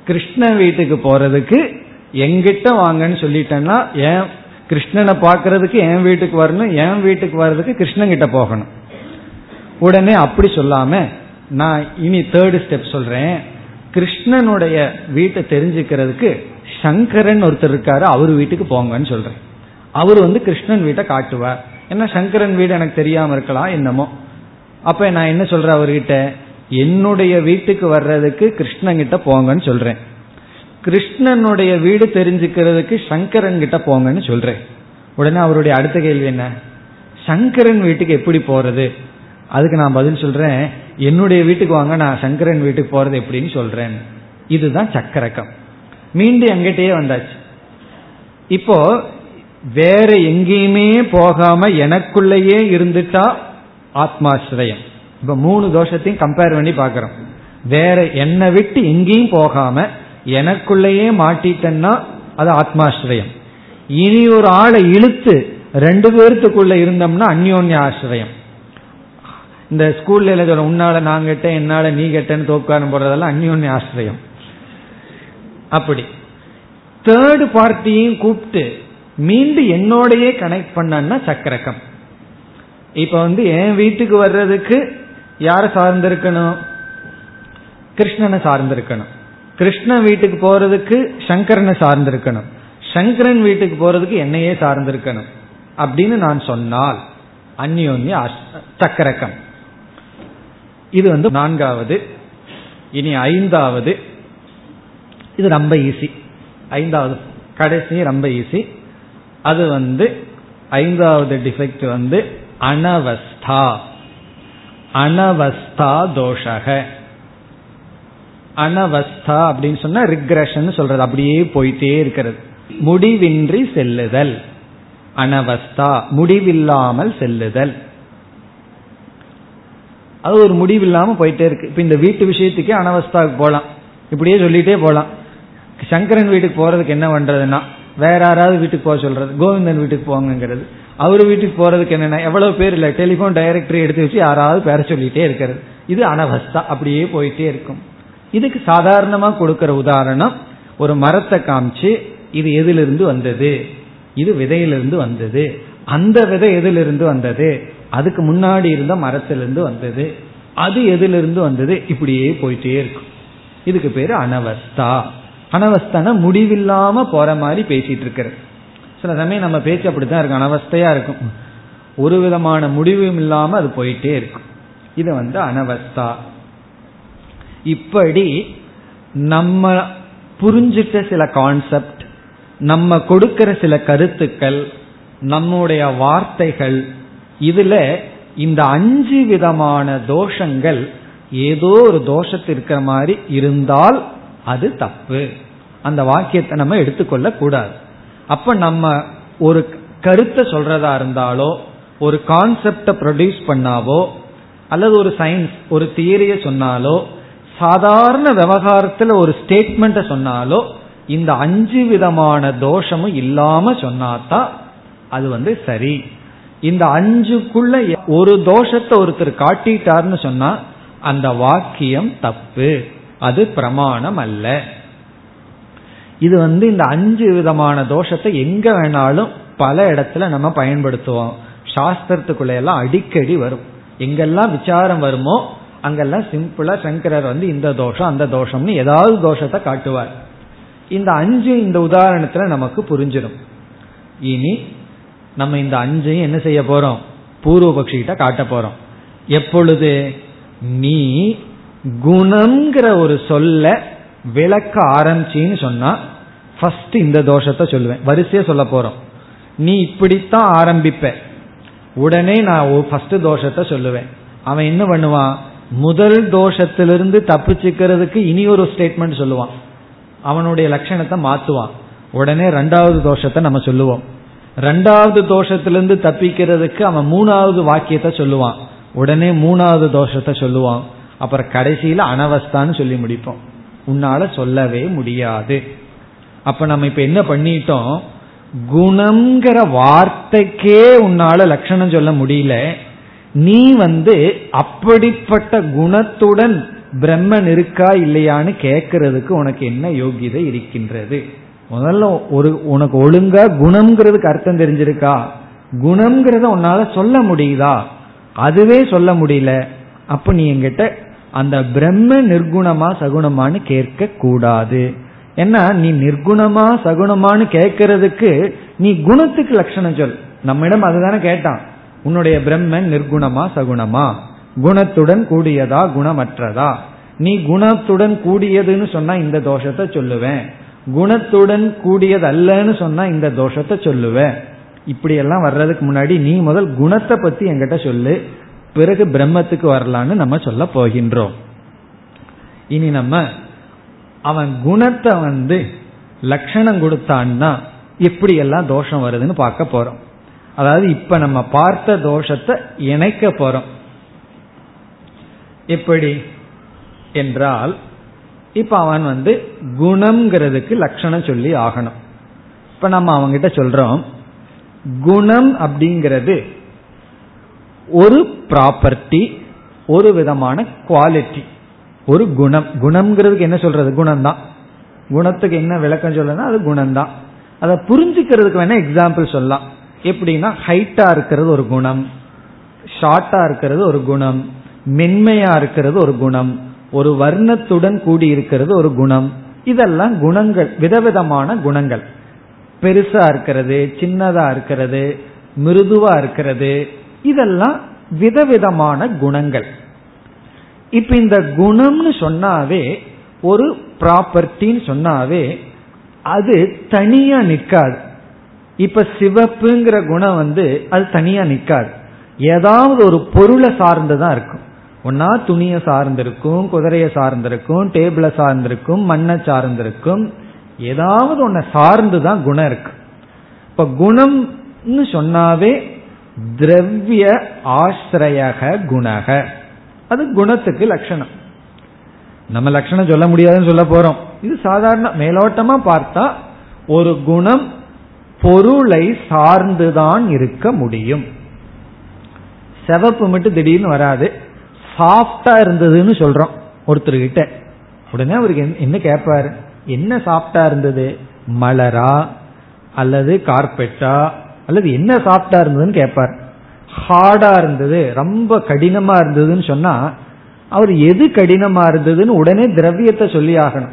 கிருஷ்ணன் வீட்டுக்கு போறதுக்கு எங்கிட்ட வாங்கன்னு சொல்லிட்டேன்னா ஏன் கிருஷ்ணனை பார்க்கறதுக்கு என் வீட்டுக்கு வரணும் என் வீட்டுக்கு வர்றதுக்கு கிருஷ்ணன் கிட்ட போகணும். உடனே அப்படி சொல்லாம நான் இனி தேர்டு ஸ்டெப் சொல்றேன். கிருஷ்ணனுடைய வீட்டை தெரிஞ்சுக்கிறதுக்கு சங்கரன் ஒருத்தர் இருக்காரு அவர் வீட்டுக்கு போங்கன்னு சொல்றேன். அவர் வந்து கிருஷ்ணன் வீட்டை காட்டுவார். ஏன்னா சங்கரன் வீடு எனக்கு தெரியாம இருக்கலாம் என்னமோ. அப்ப நான் என்ன சொல்றேன் அவர்கிட்ட? என்னுடைய வீட்டுக்கு வர்றதுக்கு கிருஷ்ணன் கிட்ட போங்கன்னு சொல்றேன். கிருஷ்ணனுடைய வீடு தெரிஞ்சுக்கிறதுக்கு சங்கரன் கிட்ட போங்கன்னு சொல்றேன். உடனே அவருடைய அடுத்த கேள்வி என்ன? சங்கரன் வீட்டுக்கு எப்படி போறது? அதுக்கு நான் பதில் சொல்றேன். என்னுடைய வீட்டுக்கு வாங்க நான் சங்கரன் வீட்டுக்கு போறது எப்படின்னு சொல்றேன். இதுதான் சக்கரக்கம் மீண்டும் எங்கிட்டயே வந்தாச்சு. இப்போ வேற எங்கேயுமே போகாம எனக்குள்ளேயே இருந்துட்டா ஆத்மாசிரயம் இப்ப மூணு தோஷத்தையும் கம்பேர் பண்ணி பாக்கிறோம் வேற என்னை விட்டு எங்கேயும் போகாம எனக்குள்ளேயே மாட்டிட்டேன்னா அது ஆத்மாசிரயம் இனி ஒரு ஆளை இழுத்து ரெண்டு பேர்த்துக்குள்ள இருந்தோம்னா அந்யோன்ய ஆசிரியம் இந்த ஸ்கூல்ல என்ன உன்னால நான் கெட்டேன் என்னால நீ கெட்டேன்னு தோக்காரம் போடுறதெல்லாம் அந்யோன்ய ஆசிரியம் அப்படி. தேர்டு பார்ட்டியும் கூப்பிட்டு மீண்டும் என்னோடயே கனெக்ட் பண்ணன்னா சக்கரக்கம் இப்ப வந்து என் வீட்டுக்கு வர்றதுக்கு யார சார்ந்திருக்கணும்? கிருஷ்ணனை சார்ந்திருக்கணும். கிருஷ்ணன் வீட்டுக்கு போறதுக்கு சங்கரனை சார்ந்திருக்கணும். சங்கரன் வீட்டுக்கு போறதுக்கு என்னையே சார்ந்திருக்கணும். அப்படின்னு நான் சொன்னால் அந்யோன்ய சக்கரக்கம் இது வந்து நான்காவது இனி ஐந்தாவது. இது ரொம்ப ஈஸி ஐந்தாவது கடைசி ரொம்ப ஈஸி அது வந்து ஐந்தாவது டிஃபெக்ட் வந்து அனவஸ்தா. அனவஸ்தா தோஷக. அனவஸ்தா அப்படின்னு சொன்னா ரிக்ரஷன் சொல்றது. அப்படியே போயிட்டே இருக்கிறது. முடிவின்றி செல்லுதல். அனவஸ்தா முடிவில்லாமல் செல்லுதல். அது ஒரு முடிவில்லாம போயிட்டே இருக்கு. இப்ப இந்த வீட்டு விஷயத்துக்கே அனவஸ்தாவுக்கு போகலாம் இப்படியே சொல்லிட்டே போகலாம் சங்கரன் வீட்டுக்கு போறதுக்கு என்ன பண்றதுன்னா வேற யாராவது வீட்டுக்கு போக சொல்றது. கோவிந்தன் வீட்டுக்கு போங்கிறது அவர் வீட்டுக்கு போறதுக்கு என்னென்ன எவ்வளவு பேர் இல்லை டெலிபோன் டைரக்டரி எடுத்து வச்சு யாராவது பேர சொல்லிட்டே இருக்கிறது. இது அனவஸ்தா. அப்படியே போயிட்டே இருக்கும். இதுக்கு சாதாரணமா கொடுக்கிற உதாரணம் ஒரு மரத்தை காமிச்சு இது எதிலிருந்து வந்தது இது விதையிலிருந்து வந்தது அந்த விதை எதிலிருந்து வந்தது அதுக்கு முன்னாடி இருந்த மரத்திலிருந்து வந்தது அது எதிலிருந்து வந்தது இப்படியே போயிட்டே இருக்கும். இதுக்கு பேரு அனவஸ்தா. அனவஸ்தான முடிவில்லாம போற மாதிரி பேசிட்டு இருக்கிறது. சில சமயம் நம்ம பேச்சு அப்படித்தான் இருக்கும் அனவஸ்தையா இருக்கும். ஒரு விதமான முடிவும் இல்லாம அது போயிட்டே இருக்கும். இது வந்து அனவஸ்தா. இப்படி நம்ம புரிஞ்சிட்ட சில கான்செப்ட் நம்ம கொடுக்கிற சில கருத்துக்கள் நம்முடைய வார்த்தைகள் இதுல இந்த அஞ்சு விதமான தோஷங்கள் ஏதோ ஒரு தோஷத்து இருக்கிற மாதிரி இருந்தால் அது தப்பு. அந்த வாக்கியத்தை நம்ம எடுத்துக்கொள்ள கூடாது. அப்ப நம்ம ஒரு கருத்தை சொல்றதா இருந்தாலோ ஒரு கான்செப்ட ப்ரொடியூஸ் பண்ணாவோ அல்லது ஒரு சயின்ஸ் ஒரு தியரிய சொன்னாலோ சாதாரண விவகாரத்துல ஒரு ஸ்டேட்மெண்ட்டை சொன்னாலோ இந்த அஞ்சு விதமான தோஷமும் இல்லாம சொன்னாதான் அது வந்து சரி. இந்த அஞ்சுக்குள்ள ஒரு தோஷத்தை ஒருத்தர் காட்டிட்டார்னு சொன்னா அந்த வாக்கியம் தப்பு. அது பிரமாணம் அல்ல. இது வந்து இந்த அஞ்சு விதமான தோஷத்தை எங்க வேணாலும் பல இடத்துல நம்ம பயன்படுத்துவோம். சாஸ்திரத்துக்குள்ள எல்லாம் அடிக்கடி வரும். எங்கெல்லாம் விசாரம் வருமோ அங்கெல்லாம் சிம்பிளா சங்கரர் வந்து இந்த தோஷம் அந்த தோஷம்னு ஏதாவது தோஷத்தை காட்டுவார். இந்த அஞ்சு இந்த உதாரணத்துல நமக்கு புரிஞ்சிடும். இனி நம்ம இந்த அஞ்சையும் என்ன செய்ய போறோம்? பூர்வபக்ஷிகிட்ட காட்ட போறோம். எப்பொழுது நீ குணம்ங்கிற ஒரு சொல்ல விளக்க ஆரம்பிச்சின்னு சொன்னா ஃபர்ஸ்ட் இந்த தோஷத்தை சொல்லுவேன். வரிசையா சொல்ல போறோம். நீ இப்படித்தான் ஆரம்பிப்ப. உடனே நான் ஃபர்ஸ்ட் தோஷத்தை சொல்லுவேன். அவன் என்ன பண்ணுவான்? முதல் தோஷத்திலிருந்து தப்பிச்சுக்கிறதுக்கு இனி ஒரு ஸ்டேட்மெண்ட் சொல்லுவான். அவனுடைய லட்சணத்தை மாத்துவான். உடனே ரெண்டாவது தோஷத்தை நம்ம சொல்லுவோம். ரெண்டாவது தோஷத்திலிருந்து தப்பிக்கிறதுக்கு அவன் மூணாவது வாக்கியத்தை சொல்லுவான். உடனே மூணாவது தோஷத்தை சொல்லுவான். அப்புறம் கடைசியில அனவஸ்தான்னு சொல்லி முடிப்போம். உன்னால சொல்லவே முடியாது. அப்ப நம்ம இப்ப என்ன பண்ணிட்டோம்? குணம்ங்கிற வார்த்தைக்கே உன்னால லட்சணம் சொல்ல முடியல. நீ வந்து அப்படிப்பட்ட குணத்துடன் பிரம்மன் இருக்கா இல்லையான்னு கேட்கறதுக்கு உனக்கு என்ன யோகிதை இருக்கின்றது? முதல்ல ஒரு உனக்கு ஒழுங்கா குணம்ங்கிறதுக்கு அர்த்தம் தெரிஞ்சிருக்கா? குணம்ங்கிறத உன்னால சொல்ல முடியுதா? அதுவே சொல்ல முடியல. அப்ப நீ என்கிட்ட அந்த பிரம்ம நிர்குணமா சகுணமானு கேட்க கூடாது. ஏன்னா நீ நிர்குணமா சகுணமானு கேட்கறதுக்கு நீ குணத்துக்கு லட்சணம் சொல். நம்மிடம் அதுதானே கேட்டான். உன்னுடைய பிரம்மன் நிர்குணமா சகுணமா? குணத்துடன் கூடியதா குணமற்றதா? நீ குணத்துடன் கூடியதுன்னு சொன்னா இந்த தோஷத்தை சொல்லுவேன். குணத்துடன் கூடியது அல்லன்னு சொன்னா இந்த தோஷத்தை சொல்லுவேன். இப்படி எல்லாம் வர்றதுக்கு முன்னாடி நீ முதல் குணத்தை பத்தி என்கிட்ட சொல்லு. பிறகு பிரம்மத்துக்கு வரலான்னு நம்ம சொல்ல போகின்றோம். இனி நம்ம அவன் குணத்தை வந்து லட்சணம் கொடுத்தான்னா எப்படி எல்லாம் தோஷம் வருதுன்னு பார்க்க போறோம். அதாவது இப்ப நம்ம பார்த்த தோஷத்தை இணைக்க போறோம். எப்படி என்றால் இப்ப அவன் வந்து குணம்ங்கிறதுக்கு லட்சணம் சொல்லி ஆகணும். இப்ப நம்ம அவங்கிட்ட சொல்றோம் குணம் அப்படிங்கிறது ஒரு ப்ராப்பர்ட்டி ஒரு விதமான குவாலிட்டி ஒரு குணம். குணம்ங்கிறதுக்கு என்ன சொல்றது? குணம் தான் குணத்துக்கு என்ன விளக்கம் சொல்லணும் அது குணம்தான். அதை புரிஞ்சுக்கிறதுக்கு வேணா எக்ஸாம்பிள் சொல்லலாம். எப்படின்னா ஹைட்டா இருக்கிறது ஒரு குணம் ஷார்ட்டா இருக்கிறது ஒரு குணம் மென்மையா இருக்கிறது ஒரு குணம் ஒரு வர்ணத்துடன் கூடி இருக்கிறது ஒரு குணம். இதெல்லாம் குணங்கள் விதவிதமான குணங்கள். பெருசா இருக்கிறது சின்னதா இருக்கிறது மிருதுவா இருக்கிறது. இதெல்லாம் விதவிதமான குணங்கள். இப்ப இந்த குணம்னு சொன்னாவே ஒரு ப்ராப்பர்ட்டின்னு சொன்னாவே அது தனியா நிற்காது. இப்ப சிவப்புங்கிற குணம் வந்து அது தனியா நிற்காது ஏதாவது ஒரு பொருளை சார்ந்துதான் இருக்கும். ஒன்னா துணியை சார்ந்திருக்கும் குதிரையை சார்ந்திருக்கும் டேபிளை சார்ந்திருக்கும் மண்ணை சார்ந்திருக்கும். ஏதாவது ஒன்ன சார்ந்துதான் குணம் இருக்கு. இப்ப குணம்னு சொன்னாவே திரவிய ஆசிரியக குணக. அது குணத்துக்கு லட்சணம். நம்ம லட்சணம் சொல்ல முடியாதுன்னு சொல்ல போறோம். இது சாதாரண மேலோட்டமா பார்த்தா ஒரு குணம் பொருளை சார்ந்துதான் இருக்க முடியும். செவப்பு மட்டும் திடீர்னு வராது. சாஃப்டா இருந்ததுன்னு சொல்றோம் ஒருத்தர்கிட்ட. உடனே அவருக்கு என்ன கேட்பாரு? என்ன சாஃப்டா இருந்தது? மலரா? அல்லது கார்பெட்டா? அல்லது என்ன சாஃப்டா இருந்ததுன்னு கேட்பார். ஹார்டா இருந்தது ரொம்ப கடினமா இருந்ததுன்னு சொன்னா அவர் எது கடினமா இருந்ததுன்னு உடனே திரவியத்தை சொல்லி ஆகணும்.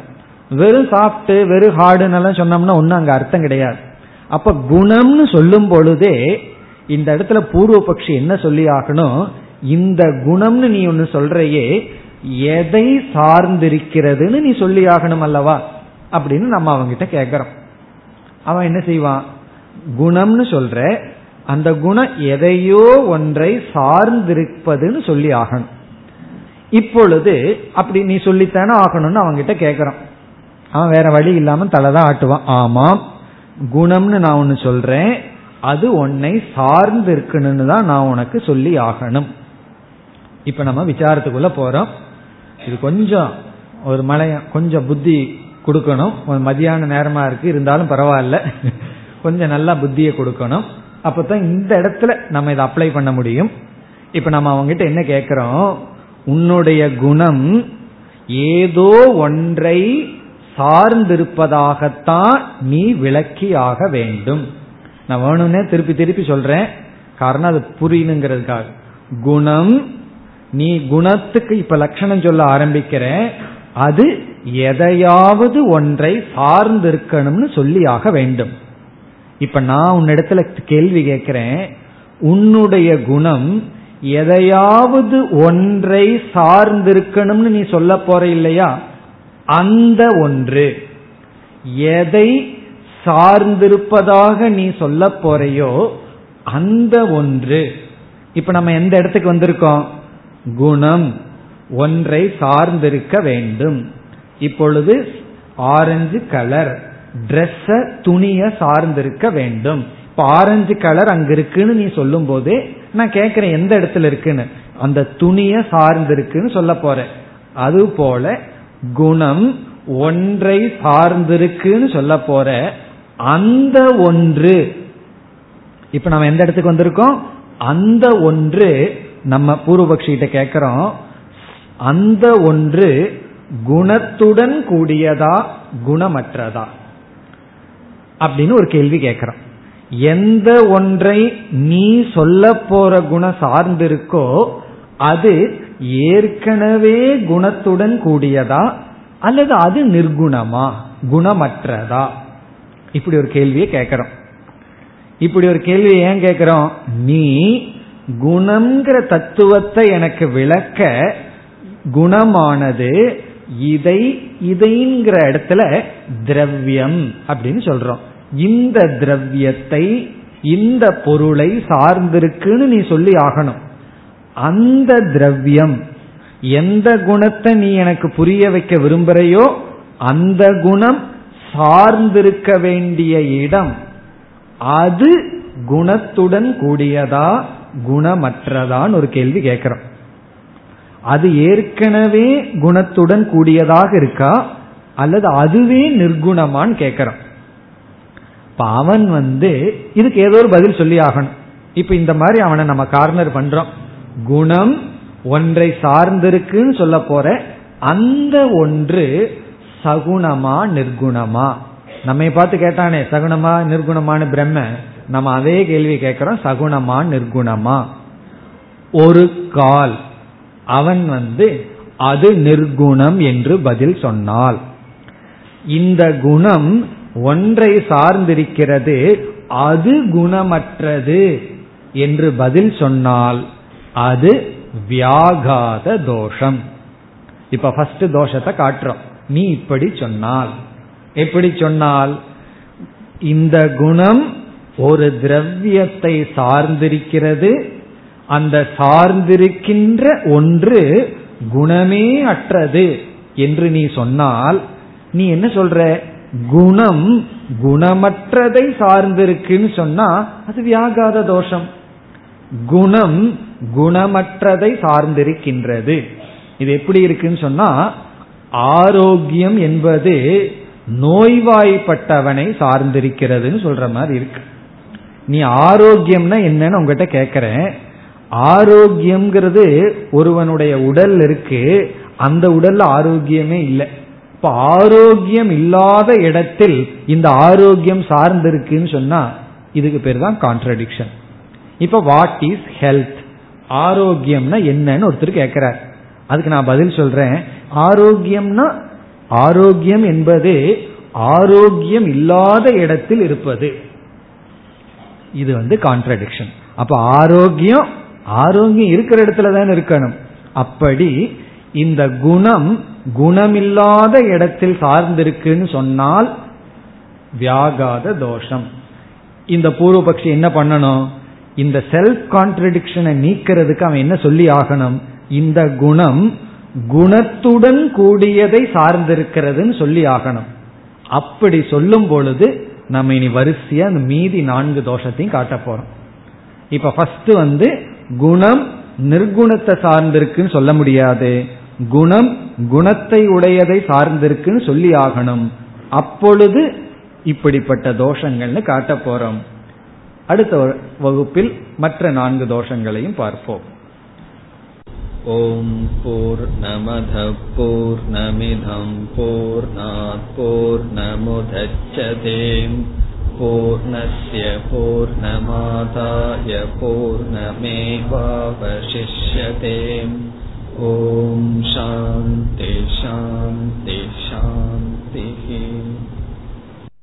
வெறும் சாஃப்ட் வெறும் ஹார்டுன்னு சொன்னோம்னா ஒன்னும் அங்க அர்த்தம் கிடையாது. அப்ப குணம்னு சொல்லும் பொழுதே இந்த இடத்துல பூர்வ பட்சி என்ன சொல்லி ஆகணும்? இந்த குணம்னு நீ ஒன்னு சொல்றையே எதை சார்ந்திருக்கிறதுன்னு நீ சொல்லி ஆகணும் அல்லவா? அப்படின்னு நம்ம அவங்கிட்ட கேட்கிறோம் அவன் என்ன செய்வான்? குணம்னு சொல்ற அந்த குணம் எதையோ ஒன்றை சார்ந்திருப்பதுன்னு சொல்லி ஆகணும். இப்பொழுது அப்படி நீ சொல்லித்தானே ஆகணும்னு அவங்கிட்ட கேட்கறான் அவன் வேற வழி இல்லாம தலைதான் ஆட்டுவான். ஆமாம் குணம்னு நான் ஒன்னு சொல்றேன். அது உன்னை சார்ந்து இருக்கணும்னு தான் நான் உனக்கு சொல்லி ஆகணும். இப்ப நம்ம விசாரத்துக்குள்ள போறோம். இது கொஞ்சம் ஒரு மலைய கொஞ்சம் புத்தி கொடுக்கணும். மதியான நேரமா இருக்கு. இருந்தாலும் பரவாயில்ல. கொஞ்சம் நல்லா புத்தியை கொடுக்கணும். அப்பதான் இந்த இடத்துல நம்ம இதை அப்ளை பண்ண முடியும். இப்ப நம்ம அவங்ககிட்ட என்ன கேட்கிறோம் உன்னுடைய குணம் ஏதோ ஒன்றை சார்ந்திருப்பதாகத்தான் நீ விளக்கியாக வேண்டும். நான் வேணும்னே திருப்பி திருப்பி சொல்றேன். காரணம் அது புரியணுங்கிறதுக்காக. குணம் நீ குணத்துக்கு இப்ப லட்சணம் சொல்ல ஆரம்பிக்கிற அது எதையாவது ஒன்றை சார்ந்திருக்கணும்னு சொல்லியாக வேண்டும். இப்ப நான் உன்னிடத்துல கேள்வி கேட்கிறேன். உன்னுடைய குணம் எதையாவது ஒன்றை சார்ந்திருக்கணும்னு நீ சொல்ல போற இல்லையா? அந்த ஒன்று. எதை சார்ந்திருப்பதாக நீ சொல்ல போறையோ அந்த ஒன்று. இப்ப நம்ம எந்த இடத்துக்கு வந்திருக்கோம்? குணம் ஒன்றை சார்ந்திருக்க வேண்டும். இப்பொழுது ஆரஞ்சு கலர் ட்ரெஸ்ஸ துணிய சார்ந்திருக்க வேண்டும். இப்ப ஆரஞ்சு கலர் அங்க இருக்குன்னு நீ சொல்லும் போதே நான் கேட்கிறேன் எந்த இடத்துல இருக்குன்னு. அந்த துணிய சார்ந்திருக்குன்னு சொல்ல போறேன். அது போல குணம் ஒன்றை சார்ந்திருக்குன்னு சொல்ல போற அந்த ஒன்று. இப்ப நம்ம எந்த இடத்துக்கு வந்திருக்கோம்? அந்த ஒன்று நம்ம பூர்வபக்ஷிகிட்ட கேட்கிறோம் அந்த ஒன்று குணத்துடன் கூடியதா குணமற்றதா? அப்படின்னு ஒரு கேள்வி கேட்கிறோம் எந்த ஒன்றை நீ சொல்ல போற குணம் சார்ந்திருக்கோ அது ஏற்கனவே குணத்துடன் கூடியதா அல்லது அது நிர்குணமா? குணமற்றதா? இப்படி ஒரு கேள்வியை கேட்கிறோம். இப்படி ஒரு கேள்வியை ஏன் கேட்கிறோம்? நீ குணம்ங்கிற தத்துவத்தை எனக்கு விளக்க குணமானது இதை இதைங்கிற இடத்துல திரவியம் அப்படின்னு சொல்றோம். இந்த திரவியத்தை இந்த பொருளை சார்ந்திருக்குன்னு நீ சொல்லி ஆகணும். அந்த திரவியம் எந்த குணத்தை நீ எனக்கு புரிய வைக்க விரும்புறையோ அந்த குணம் சார்ந்திருக்க வேண்டிய இடம் அது குணத்துடன் கூடியதா குணமற்றதான்னு ஒரு கேள்வி கேட்கிறோம். அது ஏற்கனவே குணத்துடன் கூடியதாக இருக்கா அல்லது அதுவே நிர்குணமான்னு கேட்கிறோம். இப்ப அவன் வந்து இதுக்கு ஏதோ ஒரு பதில் சொல்லி ஆகணும் இப்ப இந்த மாதிரி அவனை நம்ம கார்னர் பண்றோம். குணம் ஒன்றை சார்ந்திருக்குன்னு சொல்ல போற அந்த ஒன்று சகுணமா நிர்குணமா? நம்ம பார்த்து கேட்டானே சகுணமா நிர்குணமான பிரம்ம நம்ம அதே கேள்வி கேட்கிறோம் சகுணமா நிர்குணமா? ஒரு கால். அவன் வந்து அது நிர்குணம் என்று பதில் சொன்னால் இந்த குணம் ஒன்றை சார்ந்திருக்கிறது அது குணமற்றது என்று பதில் சொன்னால் அது வியாகாத தோஷம். இப்ப ஃபர்ஸ்ட் தோஷத்தை காட்டுறோம். நீ இப்படி சொன்னால். எப்படி சொன்னால்? இந்த குணம் ஒரு திரவியத்தை சார்ந்திருக்கிறது. அந்த சார்ந்திருக்கின்ற ஒன்று குணமே அற்றது என்று நீ சொன்னால் நீ என்ன சொல்ற? குணம் குணமற்றதை சார்ந்திருக்குன்னு சொன்னா அது வியாகாத தோஷம். குணம் குணமற்றதை சார்ந்திருக்கின்றது. இது எப்படி இருக்குன்னு சொன்னா ஆரோக்கியம் என்பது நோய்வாய்ப்பட்டவனை சார்ந்திருக்கிறதுன்னு சொல்ற மாதிரி இருக்கு. நீ ஆரோக்கியம்னா என்னன்னு உங்ககிட்ட கேக்குறேன். ஆரோக்கியம்ங்கிறது ஒருவனுடைய உடல் இருக்கு அந்த உடல்ல ஆரோக்கியமே இல்லை. இப்ப ஆரோக்கியம் இல்லாத இடத்தில் இந்த ஆரோக்கியம் சார்ந்திருக்குன்னு சொன்னா இதுக்கு பேர் தான் கான்ட்ரடிக்ஷன் இப்ப வாட் இஸ் ஹெல்த் ஆரோக்கியம்னா என்னன்னு ஒருத்தர் கேட்கிறார் அதுக்கு நான் பதில் சொல்றேன். ஆரோக்கியம்னா ஆரோக்கியம் என்பது ஆரோக்கியம் இல்லாத இடத்தில் இருப்பது. இது வந்து கான்ட்ரடிக்ஷன் அப்ப ஆரோக்கியம் ஆரோக்கியம் இருக்கிற இடத்துல தான் இருக்கணும். அப்படி இந்த குணம் குணமில்லாத இடத்தில் சார்ந்திருக்குன்னு சொன்னால் வியாகாத தோஷம். இந்த பூர்வபக்ஷி என்ன பண்ணணும்? இந்த செல்ஃப் கான்ட்ரடிக்ஷனை நீக்கிறதுக்கு அவன் என்ன சொல்லி ஆகணும்? இந்த குணம் குணத்துடன் கூடியதை சார்ந்திருக்கிறதுன்னு சொல்லி ஆகணும். அப்படி சொல்லும் பொழுது நம்ம இனி வரிசையா அந்த மீதி நான்கு தோஷத்தையும் காட்ட போறோம். இப்ப ஃபர்ஸ்ட் வந்து குணம் நிர்குணத்தை சார்ந்திருக்குன்னு சொல்ல முடியாது. குணம் குணத்தை உடையதை சார்ந்திருக்குன்னு சொல்லி ஆகணும். அப்பொழுது இப்படிப்பட்ட தோஷங்கள்னு காட்ட போறோம். அடுத்த வகுப்பில் மற்ற நான்கு தோஷங்களையும் பார்ப்போம் ஓம் போர் நமத போர் நமிதம் போர் போர் நமுதச்சதேம் पूर्णस्य पूर्णमादाय पूर्णमेवावशिष्यते ॐ शान्ति शान्ति शान्तिः